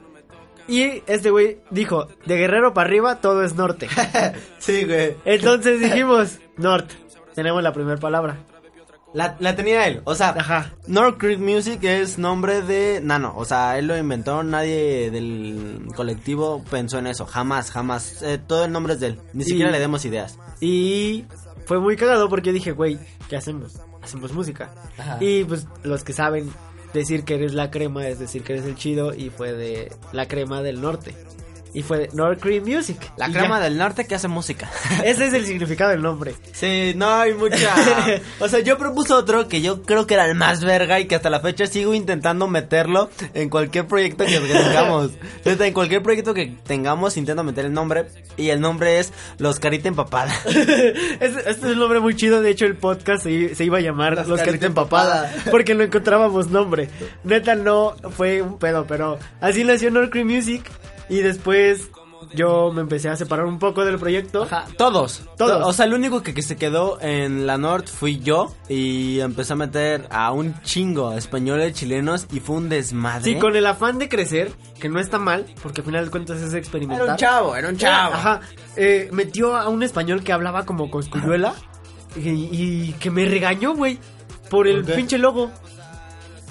[SPEAKER 3] Y este güey dijo, de Guerrero para arriba todo es norte.
[SPEAKER 2] sí, güey.
[SPEAKER 3] Entonces dijimos, norte. Tenemos la primera palabra.
[SPEAKER 2] La, la tenía él, o sea,
[SPEAKER 3] Ajá.
[SPEAKER 2] North Creek Music es nombre de Nano, o sea, él lo inventó, nadie del colectivo pensó en eso, jamás, jamás, eh, todo el nombre es de él, ni
[SPEAKER 3] Y-
[SPEAKER 2] siquiera le demos ideas.
[SPEAKER 3] Y fue muy cagado porque dije, güey, ¿qué hacemos? Hacemos música.
[SPEAKER 2] Ajá.
[SPEAKER 3] Y pues los que saben decir que eres la crema es decir que eres el chido y fue de la crema del norte. Y fue Creek Music.
[SPEAKER 2] La crema
[SPEAKER 3] ya.
[SPEAKER 2] del norte que hace música.
[SPEAKER 3] Ese es el significado del nombre.
[SPEAKER 2] Sí, no hay mucha. o sea, yo propuse otro que yo creo que era el más verga y que hasta la fecha sigo intentando meterlo en cualquier proyecto que tengamos. Neta, en cualquier proyecto que tengamos intento meter el nombre y el nombre es Los Carita Empapada.
[SPEAKER 3] este, es un nombre muy chido. De hecho, el podcast se, se iba a llamar
[SPEAKER 2] Las
[SPEAKER 3] Los
[SPEAKER 2] Carita
[SPEAKER 3] Carita Empapada.
[SPEAKER 2] Empapada.
[SPEAKER 3] Porque no encontrábamos nombre. Neta, no fue un pedo, pero así nació North Creek Music. Y después yo me empecé a separar un poco del proyecto.
[SPEAKER 2] Ajá, todos.
[SPEAKER 3] Todos.
[SPEAKER 2] To- O sea, el único que, que se quedó en la North fui yo y empecé a meter a un chingo de españoles, chilenos y fue un desmadre.
[SPEAKER 3] Sí, con el afán de crecer, que no está mal, porque al final de cuentas es experimentar.
[SPEAKER 2] Era un chavo, era un chavo.
[SPEAKER 3] Ajá. eh, metió a un español que hablaba como cosculluela y, y que me regañó, güey, por el pinche logo.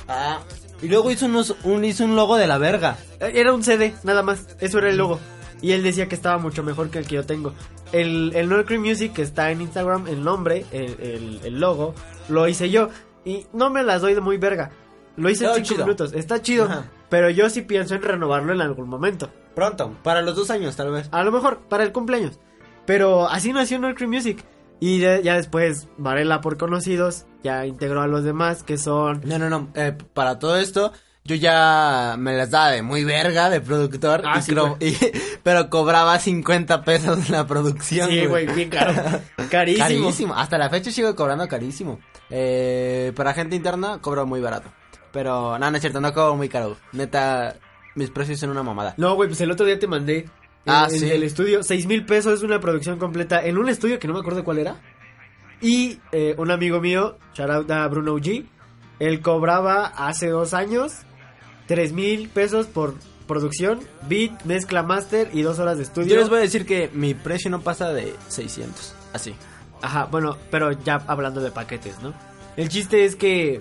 [SPEAKER 2] Ah, y luego hizo, unos, un, hizo un logo de la verga.
[SPEAKER 3] Era un CD, nada más. Eso era el logo. Y él decía que estaba mucho mejor que el que yo tengo. El, el North Cream Music que está en Instagram, el nombre, el, el- el logo, lo hice yo. Y no me las doy de muy verga. Lo hice en
[SPEAKER 2] Está
[SPEAKER 3] 5
[SPEAKER 2] chido.
[SPEAKER 3] minutos. Está chido.
[SPEAKER 2] Ajá.
[SPEAKER 3] Pero yo sí pienso en renovarlo en algún momento.
[SPEAKER 2] Pronto, para los dos años tal vez.
[SPEAKER 3] A lo mejor para el cumpleaños. Pero así nació North Cream Music. Y de- ya después Varela por conocidos ya integró a los demás que son...
[SPEAKER 2] No, no, no. eh, para todo esto, yo ya me las daba de muy verga de productor.
[SPEAKER 3] Ah,
[SPEAKER 2] y
[SPEAKER 3] sí,
[SPEAKER 2] cro- y- pero cobraba 50 pesos la producción.
[SPEAKER 3] Sí, güey, bien caro. Carísimo.
[SPEAKER 2] Carísimo. Hasta la fecha sigo cobrando carísimo. Eh, para gente interna cobro muy barato. Pero no, no es cierto, no cobro muy caro. Neta, mis precios son una mamada.
[SPEAKER 3] No, güey, pues el otro día te mandé
[SPEAKER 2] Ah,
[SPEAKER 3] el, el
[SPEAKER 2] sí.
[SPEAKER 3] del estudio. Seis mil pesos es una producción completa en un estudio que no me acuerdo cuál era. Y eh, un amigo mío, shout out a Bruno G, él cobraba hace dos años tres mil pesos por producción, beat, mezcla, master y dos horas de estudio.
[SPEAKER 2] Yo les voy a decir que mi precio no pasa de 600. Así.
[SPEAKER 3] Ajá, bueno, pero ya hablando de paquetes, ¿no? El chiste es que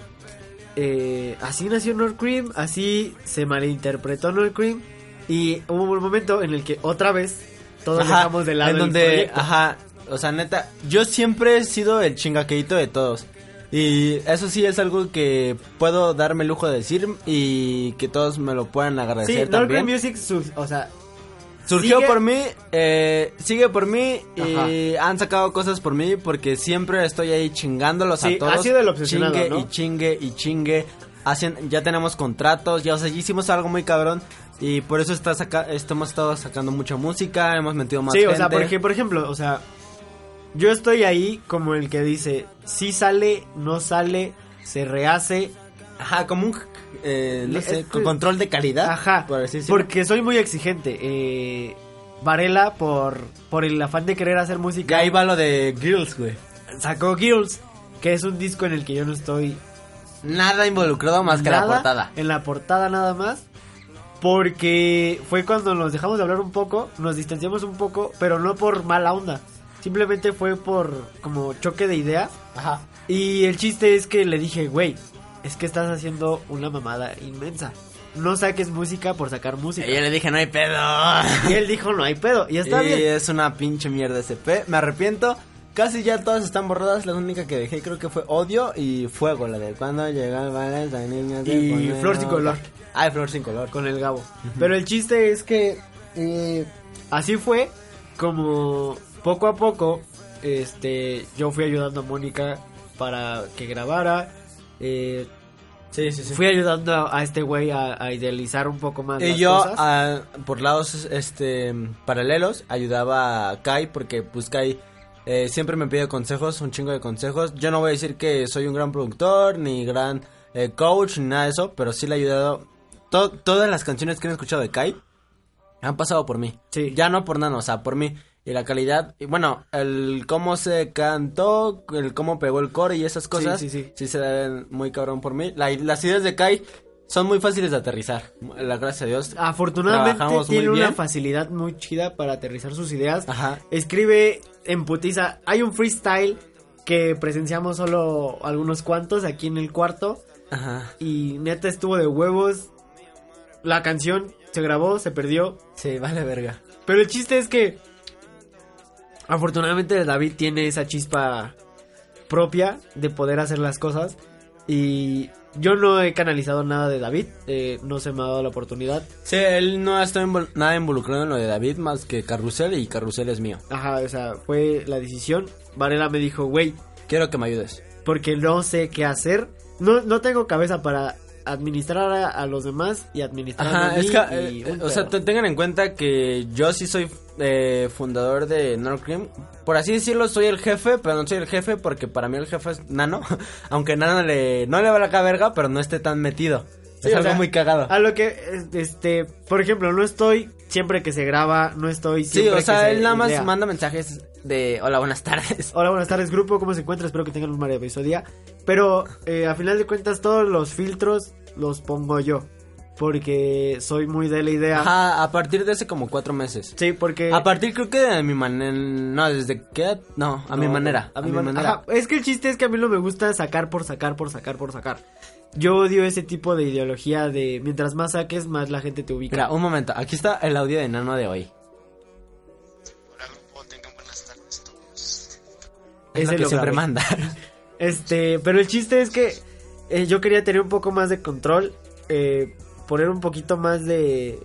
[SPEAKER 3] eh, así nació North Cream, así se malinterpretó North Cream y hubo un momento en el que otra vez todos
[SPEAKER 2] Ajá,
[SPEAKER 3] dejamos de lado
[SPEAKER 2] en
[SPEAKER 3] el
[SPEAKER 2] donde,
[SPEAKER 3] proyecto.
[SPEAKER 2] ajá, o sea, neta, yo siempre he sido el chingaqueito de todos. Y eso sí es algo que puedo darme el lujo de decir y que todos me lo puedan
[SPEAKER 3] Sí,
[SPEAKER 2] agradecer
[SPEAKER 3] Cream
[SPEAKER 2] también.
[SPEAKER 3] Music, o sea,
[SPEAKER 2] Surgió
[SPEAKER 3] sigue-
[SPEAKER 2] por mí, eh, sigue por mí y
[SPEAKER 3] Ajá.
[SPEAKER 2] han sacado cosas por mí porque siempre estoy ahí chingándolos
[SPEAKER 3] Sí,
[SPEAKER 2] a todos.
[SPEAKER 3] ha sido el obsesionado,
[SPEAKER 2] Chingue
[SPEAKER 3] ¿no?
[SPEAKER 2] y chingue y chingue. Hacen, ya tenemos contratos, ya, o sea, ya hicimos algo muy cabrón y por eso está saca, estamos estado sacando mucha música, hemos metido más
[SPEAKER 3] sí,
[SPEAKER 2] gente.
[SPEAKER 3] o sea, porque por ejemplo, o sea, yo estoy ahí como el que dice, si sale, no sale, se rehace,
[SPEAKER 2] Ajá, como un, eh, no sé,
[SPEAKER 3] es
[SPEAKER 2] con
[SPEAKER 3] que-
[SPEAKER 2] control de calidad.
[SPEAKER 3] Ajá,
[SPEAKER 2] por
[SPEAKER 3] porque soy muy exigente. Eh, Varela, por, por el afán de querer hacer música,
[SPEAKER 2] Ya ahí va lo de Grills, güey.
[SPEAKER 3] sacó Girls. que es un disco en el que yo no estoy
[SPEAKER 2] Nada involucrado más que la
[SPEAKER 3] nada,
[SPEAKER 2] portada.
[SPEAKER 3] En la portada nada más. Porque fue cuando nos dejamos de hablar un poco, nos distanciamos un poco, pero no por mala onda. Simplemente fue por como choque de ideas.
[SPEAKER 2] Ajá.
[SPEAKER 3] Y el chiste es que le dije, güey, es que estás haciendo una mamada inmensa. No saques música por sacar música.
[SPEAKER 2] Y yo le dije, no hay pedo.
[SPEAKER 3] Y él dijo, no hay pedo. Y está
[SPEAKER 2] y
[SPEAKER 3] bien.
[SPEAKER 2] es una pinche mierda ese P. Me arrepiento. Casi ya todas están borradas. La única que dejé creo que fue Odio y Fuego. La de cuando llega el Valentine, niña
[SPEAKER 3] Y Flor sin color.
[SPEAKER 2] Ah, y Flor sin color.
[SPEAKER 3] con el Gabo. Pero el chiste es que eh, así fue como poco a poco este yo fui ayudando a Mónica para que grabara. eh,
[SPEAKER 2] Sí, sí, sí.
[SPEAKER 3] Fui ayudando a, a este güey a, a idealizar un poco más
[SPEAKER 2] Y
[SPEAKER 3] las
[SPEAKER 2] yo,
[SPEAKER 3] cosas.
[SPEAKER 2] ah, por lados este paralelos, ayudaba a Kai porque pues Kai eh, siempre me pide consejos, un chingo de consejos. Yo no voy a decir que soy un gran productor, ni gran eh, coach, ni nada de eso, pero sí le he ayudado. To- todas las canciones que han escuchado de Kai han pasado por mí.
[SPEAKER 3] Sí.
[SPEAKER 2] Ya no por Nano, o sea, por mí. Y la calidad, y bueno, el cómo se cantó, el cómo pegó el core y esas cosas,
[SPEAKER 3] sí, sí.
[SPEAKER 2] se ven muy cabrón por mí. La- las ideas de Kai son muy fáciles de aterrizar, la gracias a Dios.
[SPEAKER 3] Afortunadamente tiene una facilidad muy chida para aterrizar sus ideas.
[SPEAKER 2] Ajá.
[SPEAKER 3] Escribe en putiza. Hay un freestyle que presenciamos solo algunos cuantos aquí en el cuarto.
[SPEAKER 2] Ajá.
[SPEAKER 3] Y neta estuvo de huevos. La canción se grabó, se perdió.
[SPEAKER 2] Sí, vale verga.
[SPEAKER 3] Pero el chiste es que afortunadamente David tiene esa chispa propia de poder hacer las cosas. Y yo no he canalizado nada de David. eh, no se me ha dado la oportunidad.
[SPEAKER 2] Sí, él no está invol- nada involucrado en lo de David más que Carrusel y Carrusel es mío.
[SPEAKER 3] Ajá, o sea, fue la decisión. Varela me dijo, güey,
[SPEAKER 2] Quiero que me ayudes.
[SPEAKER 3] porque no sé qué hacer. No, no tengo cabeza para administrar a, a los demás y administrar a mí.
[SPEAKER 2] es que,
[SPEAKER 3] y
[SPEAKER 2] eh, o sea, tengan en cuenta que yo sí soy eh, fundador de Nordcream. Por así decirlo, soy el jefe, pero no soy el jefe porque para mí el jefe es Nano. Aunque Nano le, no le va la caberga, pero no esté tan metido.
[SPEAKER 3] Sí,
[SPEAKER 2] es algo
[SPEAKER 3] sea,
[SPEAKER 2] muy cagado.
[SPEAKER 3] A lo que, es- este, por ejemplo, no estoy siempre que se graba, no estoy
[SPEAKER 2] Sí,
[SPEAKER 3] siempre
[SPEAKER 2] o sea,
[SPEAKER 3] que se
[SPEAKER 2] él nada más manda mensajes de hola, buenas tardes.
[SPEAKER 3] Hola, buenas tardes, grupo, ¿cómo se encuentra? Espero que tengan un maravilloso día. Pero, eh, a final de cuentas, todos los filtros los pongo yo. Porque soy muy de la idea.
[SPEAKER 2] Ajá, a partir de hace como cuatro meses.
[SPEAKER 3] Sí, porque...
[SPEAKER 2] A partir creo que de mi manera, no, desde que, no, a mi manera,
[SPEAKER 3] A mi, manera. Ajá, es que el chiste es que a mí no me gusta sacar por sacar, por sacar, por sacar. Yo odio ese tipo de ideología de mientras más saques, más la gente te ubica.
[SPEAKER 2] Mira, un momento, aquí está el audio de Nano de hoy.
[SPEAKER 4] Hola grupo, tengan buenas tardes todos.
[SPEAKER 2] Es lo que
[SPEAKER 3] lo
[SPEAKER 2] siempre manda.
[SPEAKER 3] Este, pero el chiste es que eh, yo quería tener un poco más de control, eh, poner un poquito más de,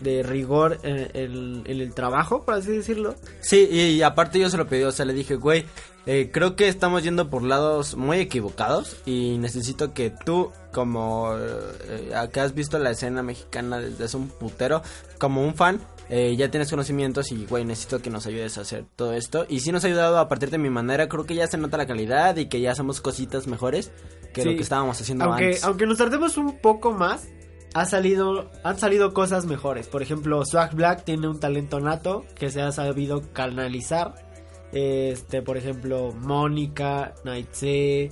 [SPEAKER 3] de rigor en, en- en el trabajo, por así decirlo.
[SPEAKER 2] Sí, y, y aparte yo se lo pedí, o sea, le dije, güey, eh, creo que estamos yendo por lados muy equivocados y necesito que tú, como eh, que has visto la escena mexicana desde hace un putero, como un fan, eh, ya tienes conocimientos y, güey, necesito que nos ayudes a hacer todo esto. Y sí nos ha ayudado a partir de mi manera, creo que ya se nota la calidad y que ya hacemos cositas mejores que
[SPEAKER 3] Sí.
[SPEAKER 2] lo que estábamos haciendo
[SPEAKER 3] Aunque,
[SPEAKER 2] antes.
[SPEAKER 3] aunque nos tardemos un poco más, ha salido, han salido cosas mejores. Por ejemplo, Swag Black tiene un talento nato que se ha sabido canalizar. Este, por ejemplo, Mónica, Naitse,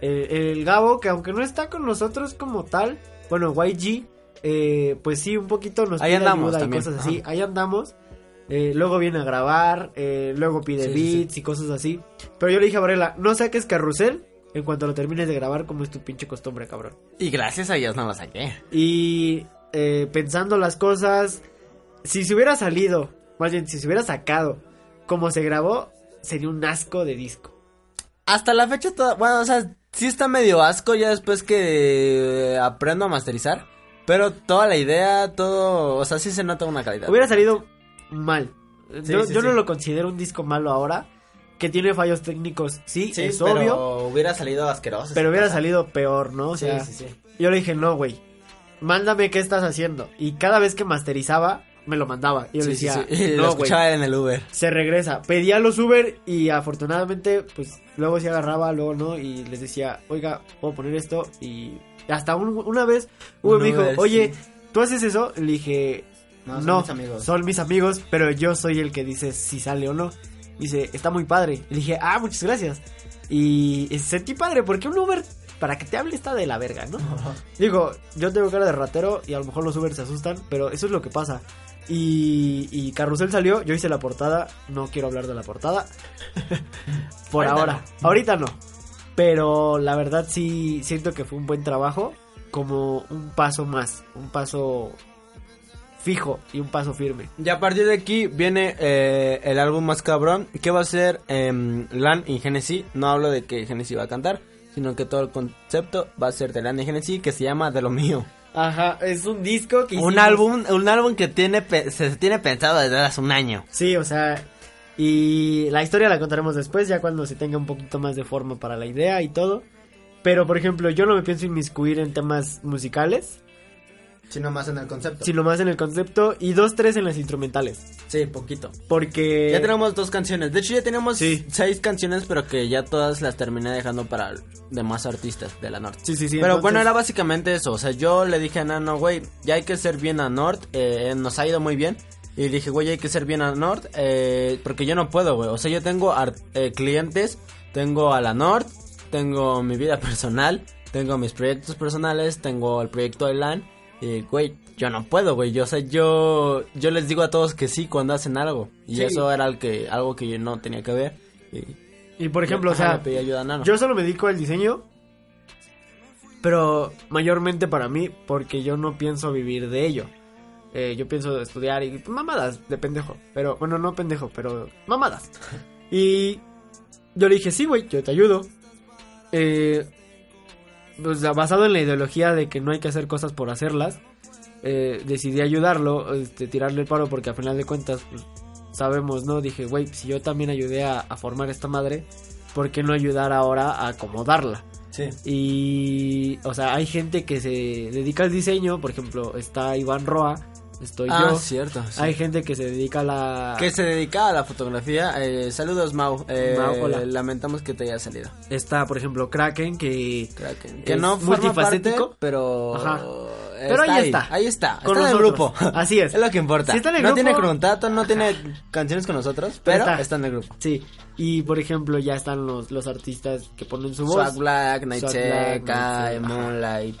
[SPEAKER 3] el, el Gabo, que aunque no está con nosotros como tal, bueno, YG, eh, pues sí, un poquito nos
[SPEAKER 2] Ahí
[SPEAKER 3] pide
[SPEAKER 2] andamos
[SPEAKER 3] ayuda y cosas así.
[SPEAKER 2] Ajá.
[SPEAKER 3] Ahí andamos. Eh, luego viene a grabar, eh, luego pide
[SPEAKER 2] Sí, sí,
[SPEAKER 3] beats y cosas así. Pero yo le dije a Varela, no saques carrusel en cuanto lo termines de grabar como es tu pinche costumbre, cabrón.
[SPEAKER 2] Y gracias a Dios no lo saqué.
[SPEAKER 3] Y pensando las cosas, si se hubiera salido, más bien si se hubiera sacado como se grabó, sería un asco de disco.
[SPEAKER 2] Hasta la fecha, toda- bueno, o sea, sí está medio asco ya después que aprendo a masterizar. Pero toda la idea, todo, o sea, sí se nota una calidad.
[SPEAKER 3] Hubiera salido mal.
[SPEAKER 2] Sí,
[SPEAKER 3] yo
[SPEAKER 2] sí,
[SPEAKER 3] yo
[SPEAKER 2] sí.
[SPEAKER 3] no lo considero un disco malo ahora. Que tiene fallos técnicos, sí,
[SPEAKER 2] Sí,
[SPEAKER 3] es
[SPEAKER 2] pero
[SPEAKER 3] obvio.
[SPEAKER 2] hubiera salido asqueroso.
[SPEAKER 3] Pero hubiera salido peor, ¿no? O
[SPEAKER 2] Sí,
[SPEAKER 3] sea,
[SPEAKER 2] sí, sí.
[SPEAKER 3] yo le dije, no, güey. Mándame qué estás haciendo. Y cada vez que masterizaba, me lo mandaba. Y yo
[SPEAKER 2] Sí,
[SPEAKER 3] le decía,
[SPEAKER 2] sí. Y lo
[SPEAKER 3] no,
[SPEAKER 2] escuchaba en el Uber.
[SPEAKER 3] se regresa. Pedía los Uber y afortunadamente, pues luego se agarraba, luego no. Y les decía, oiga, puedo poner esto. Y hasta un- una vez, Uber
[SPEAKER 2] Un
[SPEAKER 3] me dijo,
[SPEAKER 2] Uber,
[SPEAKER 3] oye,
[SPEAKER 2] sí.
[SPEAKER 3] ¿tú haces eso? Le dije,
[SPEAKER 2] No,
[SPEAKER 3] no,
[SPEAKER 2] son mis amigos.
[SPEAKER 3] son mis amigos, pero yo soy el que dice si sale o no. Dice, está muy padre. Le dije, ah, muchas gracias. Y y sentí padre, porque un Uber, para que te hable, está de la verga, ¿no? Digo, yo tengo cara de ratero y a lo mejor los Uber se asustan, pero eso es lo que pasa. Y, y Carrusel salió, yo hice la portada, no quiero hablar de la portada. Por
[SPEAKER 2] Ahorita
[SPEAKER 3] ahora, ahorita no. Pero la verdad sí siento que fue un buen trabajo, como un paso más, un paso fijo y un paso firme.
[SPEAKER 2] Y a partir de aquí viene eh, el álbum más cabrón, que va a ser em, Lan y Genesis. No hablo de que Genesis va a cantar, sino que todo el concepto va a ser de Lan y Genesis, que se llama De lo mío.
[SPEAKER 3] Ajá, es un disco que
[SPEAKER 2] Un álbum, un álbum que tiene se tiene pensado desde hace un año.
[SPEAKER 3] Sí, o sea, y la historia la contaremos después, ya cuando se tenga un poquito más de forma para la idea y todo. Pero, por ejemplo, yo no me pienso inmiscuir en temas musicales,
[SPEAKER 2] Sino más en el concepto.
[SPEAKER 3] sino más en el concepto y dos, tres en las instrumentales.
[SPEAKER 2] Sí, poquito.
[SPEAKER 3] Porque...
[SPEAKER 2] Ya tenemos dos canciones. De hecho, ya tenemos
[SPEAKER 3] Sí.
[SPEAKER 2] seis canciones, pero que ya todas las terminé dejando para demás artistas de la Norte.
[SPEAKER 3] Sí, sí, sí.
[SPEAKER 2] Pero
[SPEAKER 3] entonces-
[SPEAKER 2] bueno, era básicamente eso. O sea, yo le dije a Nano, güey, ya hay que ser bien a Nord. eh, nos ha ido muy bien. Y dije, güey, hay que ser bien a Nord. eh, porque yo no puedo, güey. O sea, yo tengo eh, clientes, tengo a la Nord, tengo mi vida personal, tengo mis proyectos personales, tengo el proyecto de LAN. Y, güey, yo no puedo, güey. Yo, o sea, yo, yo les digo a todos que sí cuando hacen algo. Y
[SPEAKER 3] Sí.
[SPEAKER 2] eso era el que, algo que yo no tenía que ver. Y,
[SPEAKER 3] Y por ejemplo, o
[SPEAKER 2] Ajá,
[SPEAKER 3] sea,
[SPEAKER 2] pedí ayuda a Nano.
[SPEAKER 3] yo solo me dedico al diseño, pero mayormente para mí, porque yo no pienso vivir de ello. Eh, yo pienso estudiar y mamadas de pendejo. Pero, bueno, no pendejo, pero mamadas. Y yo le dije, sí, güey, yo te ayudo. Eh, pues, basado en la ideología de que no hay que hacer cosas por hacerlas, eh, decidí ayudarlo, este, tirarle el paro porque al final de cuentas, pues, sabemos, ¿no? Dije, güey, si yo también ayudé a, a formar esta madre, ¿por qué no ayudar ahora a acomodarla?
[SPEAKER 2] Sí.
[SPEAKER 3] Y, o sea, hay gente que se dedica al diseño, por ejemplo, está Iván Roa, estoy
[SPEAKER 2] Ah,
[SPEAKER 3] yo.
[SPEAKER 2] cierto. sí.
[SPEAKER 3] Hay gente que se dedica a la...
[SPEAKER 2] Que se dedicaba a la fotografía. Eh, saludos, Mau. Eh,
[SPEAKER 3] Mau, hola.
[SPEAKER 2] Lamentamos que te haya salido.
[SPEAKER 3] Está, por ejemplo, Kraken, que...
[SPEAKER 2] Kraken. Que
[SPEAKER 3] Es
[SPEAKER 2] no
[SPEAKER 3] multifacético.
[SPEAKER 2] parte, pero...
[SPEAKER 3] Ajá.
[SPEAKER 2] está
[SPEAKER 3] Pero ahí está.
[SPEAKER 2] Ahí está.
[SPEAKER 3] Con
[SPEAKER 2] está en el grupo.
[SPEAKER 3] Así es.
[SPEAKER 2] Es lo que importa.
[SPEAKER 3] Si está en el
[SPEAKER 2] no
[SPEAKER 3] grupo-
[SPEAKER 2] tiene contrato, no tiene canciones con nosotros, pero está. en el grupo.
[SPEAKER 3] Sí, y por ejemplo ya están los, los artistas que ponen su voz.
[SPEAKER 2] Swag Black. Moonlight,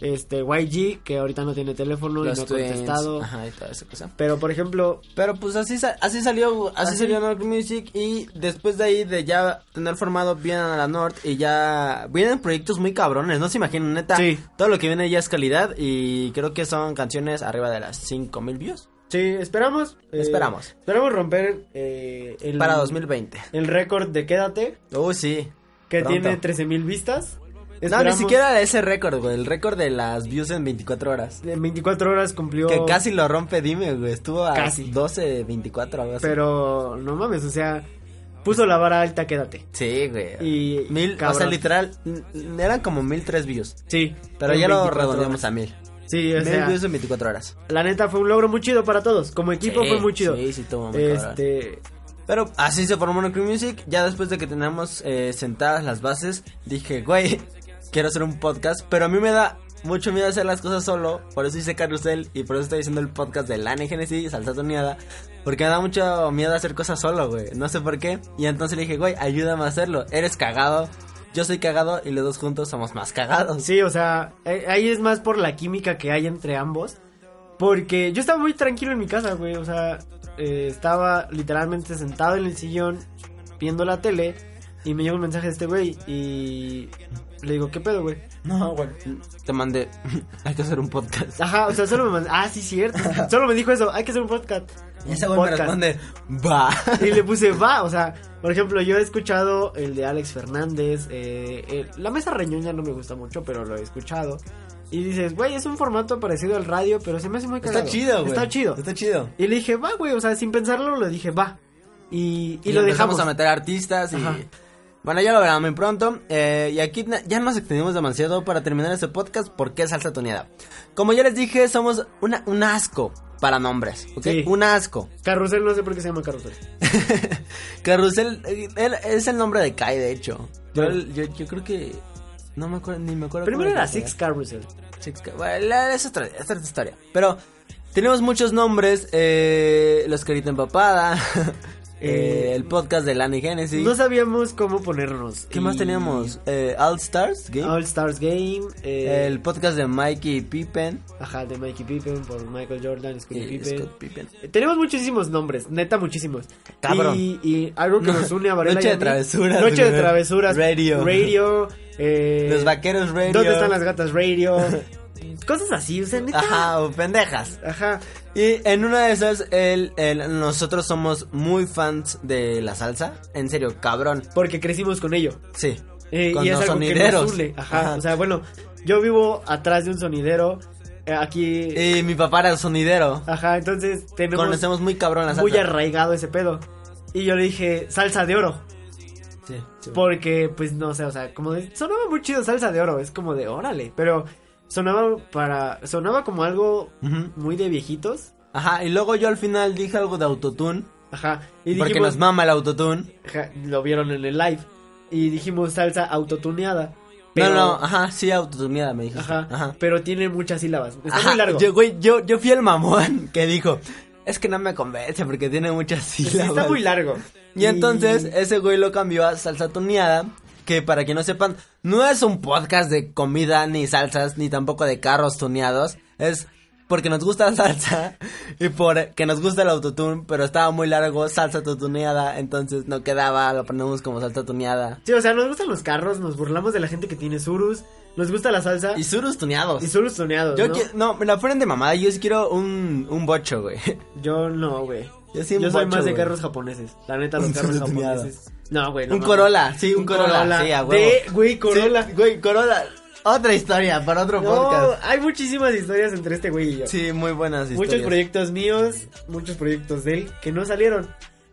[SPEAKER 3] Este, YG, que ahorita no tiene teléfono y no ha contestado.
[SPEAKER 2] ajá, y toda esa cosa.
[SPEAKER 3] Pero por ejemplo,
[SPEAKER 2] Pero pues así, así salió, así,
[SPEAKER 3] Así.
[SPEAKER 2] salió North Music y después de ahí de ya tener formado bien a la North y ya vienen proyectos muy cabrones, no se imaginan, neta,
[SPEAKER 3] Sí.
[SPEAKER 2] todo lo que viene ya es calidad y creo que son canciones arriba de las 5000 views
[SPEAKER 3] sí, esperamos. eh,
[SPEAKER 2] Esperamos.
[SPEAKER 3] Esperamos romper eh, el,
[SPEAKER 2] para 2020.
[SPEAKER 3] el récord de Quédate,
[SPEAKER 2] Uy, sí.
[SPEAKER 3] que
[SPEAKER 2] Pronto.
[SPEAKER 3] tiene 13.000 vistas.
[SPEAKER 2] No, ni siquiera ese récord, güey, el récord de las views en 24 horas.
[SPEAKER 3] En 24 horas cumplió.
[SPEAKER 2] Que casi lo rompe, dime, güey, estuvo a
[SPEAKER 3] Casi.
[SPEAKER 2] 12, 24, algo así.
[SPEAKER 3] Pero no mames, o sea, puso la vara alta, Quédate.
[SPEAKER 2] Sí, güey.
[SPEAKER 3] Y-
[SPEAKER 2] Mil, o sea, literal, eran como mil tres views.
[SPEAKER 3] Sí.
[SPEAKER 2] Pero ya lo
[SPEAKER 3] 24
[SPEAKER 2] redondeamos
[SPEAKER 3] horas.
[SPEAKER 2] a mil.
[SPEAKER 3] Sí, o
[SPEAKER 2] Mil
[SPEAKER 3] sea,
[SPEAKER 2] views en 24 horas.
[SPEAKER 3] la neta fue un logro muy chido para todos. Como equipo
[SPEAKER 2] Sí,
[SPEAKER 3] fue muy chido.
[SPEAKER 2] Sí, sí, estuvo muy cabrón.
[SPEAKER 3] Este,
[SPEAKER 2] Pero así se formó Crew Music. Ya después de que teníamos eh, sentadas las bases, dije, güey, quiero hacer un podcast. Pero a mí me da mucho miedo hacer las cosas solo. Por eso hice Carrusel y por eso estoy haciendo el podcast de Lana y Genesis, Salsa Toneada. Porque me da mucho miedo hacer cosas solo, güey. No sé por qué. Y entonces le dije, güey, ayúdame a hacerlo. Eres cagado. Yo soy cagado y los dos juntos somos más cagados.
[SPEAKER 3] Sí, o sea, eh, ahí es más por la química que hay entre ambos. Porque yo estaba muy tranquilo en mi casa, güey. O sea, eh, estaba literalmente sentado en el sillón viendo la tele y me llegó un mensaje de este güey y le digo, ¿qué pedo, güey?
[SPEAKER 2] No, güey. Te mandé. Hay que hacer un podcast.
[SPEAKER 3] Ajá, o sea, solo me mandó, ah, sí, cierto. Solo me dijo eso, hay que hacer un podcast.
[SPEAKER 2] Y ese güey me responde, va.
[SPEAKER 3] Y le puse, va, o sea, por ejemplo, yo he escuchado el de Alex Fernández, eh, el- la mesa reñoña no me gusta mucho, pero lo he escuchado. Y dices, güey, es un formato parecido al radio, pero se me hace muy cagado.
[SPEAKER 2] Está chido, güey.
[SPEAKER 3] Está chido.
[SPEAKER 2] Está chido.
[SPEAKER 3] Y le dije, va, güey, o sea, sin pensarlo, le dije, va. Y, y,
[SPEAKER 2] Y,
[SPEAKER 3] lo dejamos.
[SPEAKER 2] a meter artistas y...
[SPEAKER 3] Ajá.
[SPEAKER 2] Bueno, ya lo verán muy pronto. Eh, y aquí ya nos extendimos demasiado para terminar este podcast porque es salsa toneada. Como ya les dije, somos una, un asco para nombres, ¿ok?
[SPEAKER 3] Sí.
[SPEAKER 2] Un asco.
[SPEAKER 3] Carrusel, no sé por qué se llama Carrusel.
[SPEAKER 2] Carrusel, eh, él- es el nombre de Kai, de hecho. Yo, yo, yo creo que... No me acuerdo, ni me acuerdo.
[SPEAKER 3] Primero era Six Carrusel.
[SPEAKER 2] Six Ca- bueno, es otra, es otra historia. Pero tenemos muchos nombres. Eh, los Carita Empapada. eh, el podcast de Lani Genesis.
[SPEAKER 3] No sabíamos cómo ponernos.
[SPEAKER 2] ¿Qué más teníamos? Eh, All Stars Game.
[SPEAKER 3] All Stars Game. eh,
[SPEAKER 2] el podcast de Mikey Pippen.
[SPEAKER 3] Ajá, de Mikey Pippen por Michael Jordan, Pippen.
[SPEAKER 2] Scott Pippen.
[SPEAKER 3] Eh, Tenemos muchísimos nombres, neta muchísimos.
[SPEAKER 2] Cabrón.
[SPEAKER 3] Y, y algo que nos une a Varela
[SPEAKER 2] Noche
[SPEAKER 3] y a
[SPEAKER 2] de travesuras,
[SPEAKER 3] Noche de travesuras.
[SPEAKER 2] Radio.
[SPEAKER 3] Radio. eh,
[SPEAKER 2] Los Vaqueros Radio.
[SPEAKER 3] ¿Dónde están las gatas radio? Cosas así, o sea, neta.
[SPEAKER 2] Ajá, o pendejas.
[SPEAKER 3] Ajá.
[SPEAKER 2] Y en una de esas, el, el- nosotros somos muy fans de la salsa. En serio, cabrón.
[SPEAKER 3] Porque crecimos con ello.
[SPEAKER 2] Sí.
[SPEAKER 3] Eh,
[SPEAKER 2] Con
[SPEAKER 3] y es
[SPEAKER 2] los
[SPEAKER 3] algo que
[SPEAKER 2] sonideros.
[SPEAKER 3] nos une. Ajá.
[SPEAKER 2] Ajá.
[SPEAKER 3] O sea, bueno, yo vivo atrás de un sonidero. eh, aquí.
[SPEAKER 2] Y mi papá era sonidero.
[SPEAKER 3] Ajá, entonces tenemos
[SPEAKER 2] Conocemos muy cabrón la salsa.
[SPEAKER 3] muy arraigado ese pedo. Y yo le dije, salsa de oro.
[SPEAKER 2] Sí, sí.
[SPEAKER 3] Porque, pues, no sé, o sea, como de, sonaba muy chido salsa de oro, es como de, órale, pero sonaba para, sonaba como algo muy de viejitos,
[SPEAKER 2] Ajá, y luego yo al final dije algo de autotune.
[SPEAKER 3] ajá, y
[SPEAKER 2] Porque
[SPEAKER 3] dijimos,
[SPEAKER 2] nos mama el autotune.
[SPEAKER 3] ajá, lo vieron en el live, y dijimos salsa autotuneada,
[SPEAKER 2] No,
[SPEAKER 3] pero,
[SPEAKER 2] no, ajá, sí, autotuneada me dijiste.
[SPEAKER 3] ajá,
[SPEAKER 2] Ajá.
[SPEAKER 3] pero tiene muchas sílabas, está
[SPEAKER 2] Ajá,
[SPEAKER 3] muy largo,
[SPEAKER 2] Yo, güey, yo, yo fui el mamón que dijo, es que no me convence porque tiene muchas
[SPEAKER 3] Sí,
[SPEAKER 2] sílabas.
[SPEAKER 3] está muy largo,
[SPEAKER 2] Y entonces ese güey lo cambió a salsa tuneada, que para que no sepan, no es un podcast de comida ni salsas, ni tampoco de carros tuneados, es porque nos gusta la salsa y porque nos gusta el autotune, pero estaba muy largo, salsa tuneada, entonces no quedaba, lo ponemos como salsa tuneada.
[SPEAKER 3] sí, o sea, nos gustan los carros, nos burlamos de la gente que tiene surus, nos gusta la salsa,
[SPEAKER 2] Y surus tuneados.
[SPEAKER 3] y surus tuneados,
[SPEAKER 2] Yo
[SPEAKER 3] ¿no?
[SPEAKER 2] no, me la ponen de mamada, yo sí quiero un, un bocho, güey.
[SPEAKER 3] Yo no, güey.
[SPEAKER 2] Yo sí un
[SPEAKER 3] Yo soy
[SPEAKER 2] bocho,
[SPEAKER 3] más de
[SPEAKER 2] güey.
[SPEAKER 3] carros japoneses. La neta, los carros japoneses. No, güey. no
[SPEAKER 2] Un. Corolla, sí, un, Corolla, sí, a huevo.
[SPEAKER 3] De, güey, Corolla.
[SPEAKER 2] Sí, güey, Corolla. Otra historia para otro
[SPEAKER 3] No,
[SPEAKER 2] podcast.
[SPEAKER 3] hay muchísimas historias entre este güey y yo.
[SPEAKER 2] Sí, muy buenas historias.
[SPEAKER 3] muchos proyectos míos, muchos proyectos de él que no salieron.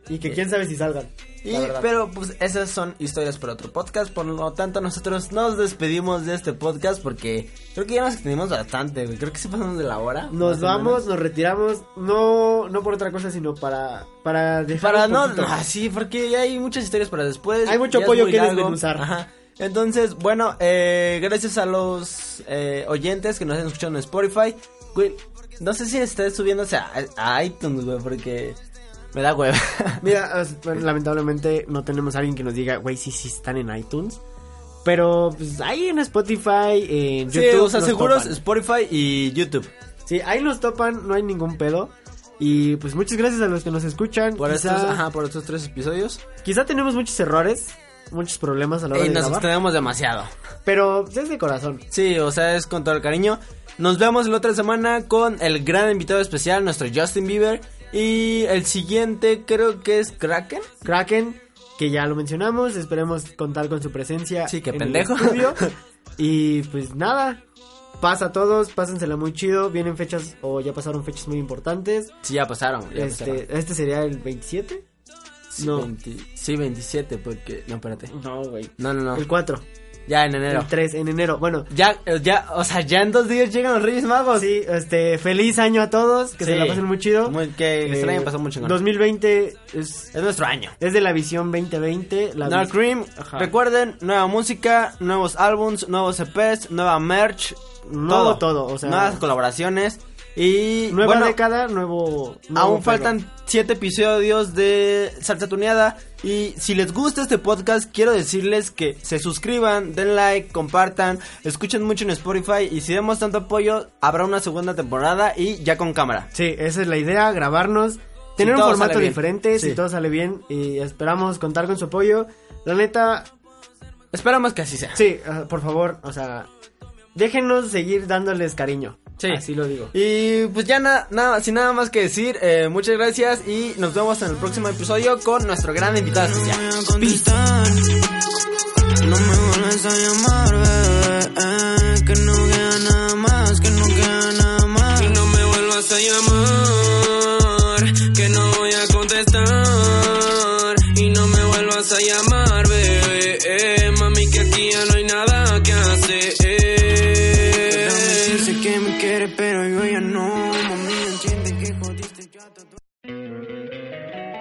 [SPEAKER 3] Y que quién sabe si salgan.
[SPEAKER 2] Y, pero pues esas son historias para otro podcast, por lo tanto nosotros nos despedimos de este podcast porque creo que ya nos extendimos bastante, güey. Creo que sí pasamos de la hora.
[SPEAKER 3] Nos vamos, nos retiramos, no no por otra cosa, sino para para dejar
[SPEAKER 2] Para no, no, sí, porque ya hay muchas historias para después.
[SPEAKER 3] Hay mucho pollo que
[SPEAKER 2] largo.
[SPEAKER 3] desmenuzar.
[SPEAKER 2] Ajá. Entonces, bueno, eh, gracias a los eh, oyentes que nos han escuchado en Spotify. Güey, no sé si esté subiéndose a, a iTunes, güey, porque me da hueva.
[SPEAKER 3] Mira, lamentablemente no tenemos a alguien que nos diga, güey, sí, sí están en iTunes. Pero pues ahí en Spotify, en
[SPEAKER 2] Sí,
[SPEAKER 3] YouTube.
[SPEAKER 2] o sea,
[SPEAKER 3] nos
[SPEAKER 2] seguros
[SPEAKER 3] topan.
[SPEAKER 2] Spotify y YouTube.
[SPEAKER 3] Sí, ahí nos topan, no hay ningún pedo. Y pues muchas gracias a los que nos escuchan.
[SPEAKER 2] Por
[SPEAKER 3] quizá,
[SPEAKER 2] estos, ajá, por estos tres episodios.
[SPEAKER 3] quizá tenemos muchos errores, muchos problemas a la hora
[SPEAKER 2] Y
[SPEAKER 3] de
[SPEAKER 2] nos
[SPEAKER 3] grabar.
[SPEAKER 2] extendemos demasiado.
[SPEAKER 3] Pero es de corazón.
[SPEAKER 2] Sí, o sea, es con todo el cariño. Nos vemos la otra semana con el gran invitado especial, nuestro Justin Bieber. Y el siguiente creo que es Kraken.
[SPEAKER 3] Kraken, que ya lo mencionamos, esperemos contar con su presencia.
[SPEAKER 2] Sí, qué
[SPEAKER 3] en
[SPEAKER 2] pendejo.
[SPEAKER 3] Y pues nada, pasa a todos, pásensela muy chido. Vienen fechas o ya pasaron fechas muy importantes.
[SPEAKER 2] Sí, ya pasaron. Ya pasaron.
[SPEAKER 3] Este, este sería el 27.
[SPEAKER 2] Sí,
[SPEAKER 3] no.
[SPEAKER 2] 20 sí, 27, porque... No, espérate.
[SPEAKER 3] No, güey.
[SPEAKER 2] No, no, no.
[SPEAKER 3] El 4.
[SPEAKER 2] Ya en enero.
[SPEAKER 3] El 3 en enero. Bueno,
[SPEAKER 2] Ya, eh, ya, o sea, ya en dos días llegan los Reyes Magos.
[SPEAKER 3] sí, este, feliz año a todos, que se la pasen muy chido.
[SPEAKER 2] Muy- que este
[SPEAKER 3] Eh,
[SPEAKER 2] año pasó mucho.
[SPEAKER 3] 2020 es,
[SPEAKER 2] Es nuestro año.
[SPEAKER 3] es de la visión 2020. La
[SPEAKER 2] Dark Cream,
[SPEAKER 3] Ajá.
[SPEAKER 2] recuerden, nueva música, nuevos álbums, nuevos EPs, nueva merch,
[SPEAKER 3] Nuevo todo, o sea-
[SPEAKER 2] nuevas colaboraciones y
[SPEAKER 3] Nueva
[SPEAKER 2] bueno,
[SPEAKER 3] década, nuevo. nuevo
[SPEAKER 2] aún faltan siete episodios de Salsa Tuneada y si les gusta este podcast quiero decirles que se suscriban, den like, compartan, escuchen mucho en Spotify y si demos tanto apoyo habrá una segunda temporada y ya con cámara.
[SPEAKER 3] Sí, esa es la idea, grabarnos, tener un formato diferente,
[SPEAKER 2] Sí.
[SPEAKER 3] si todo sale bien y esperamos contar con su apoyo. La neta,
[SPEAKER 2] Esperamos que así sea.
[SPEAKER 3] sí, ah, por favor, o sea, déjenos seguir dándoles cariño.
[SPEAKER 2] Sí.
[SPEAKER 3] Así lo digo.
[SPEAKER 2] Y pues ya na- nada, sin nada más que decir, eh, muchas gracias y nos vemos en el próximo episodio con nuestro gran invitado especial.
[SPEAKER 1] No me vuelves a llamar, bebé. eh, que no queda nada más, que no queda nada más. Y no me vuelvas a llamar,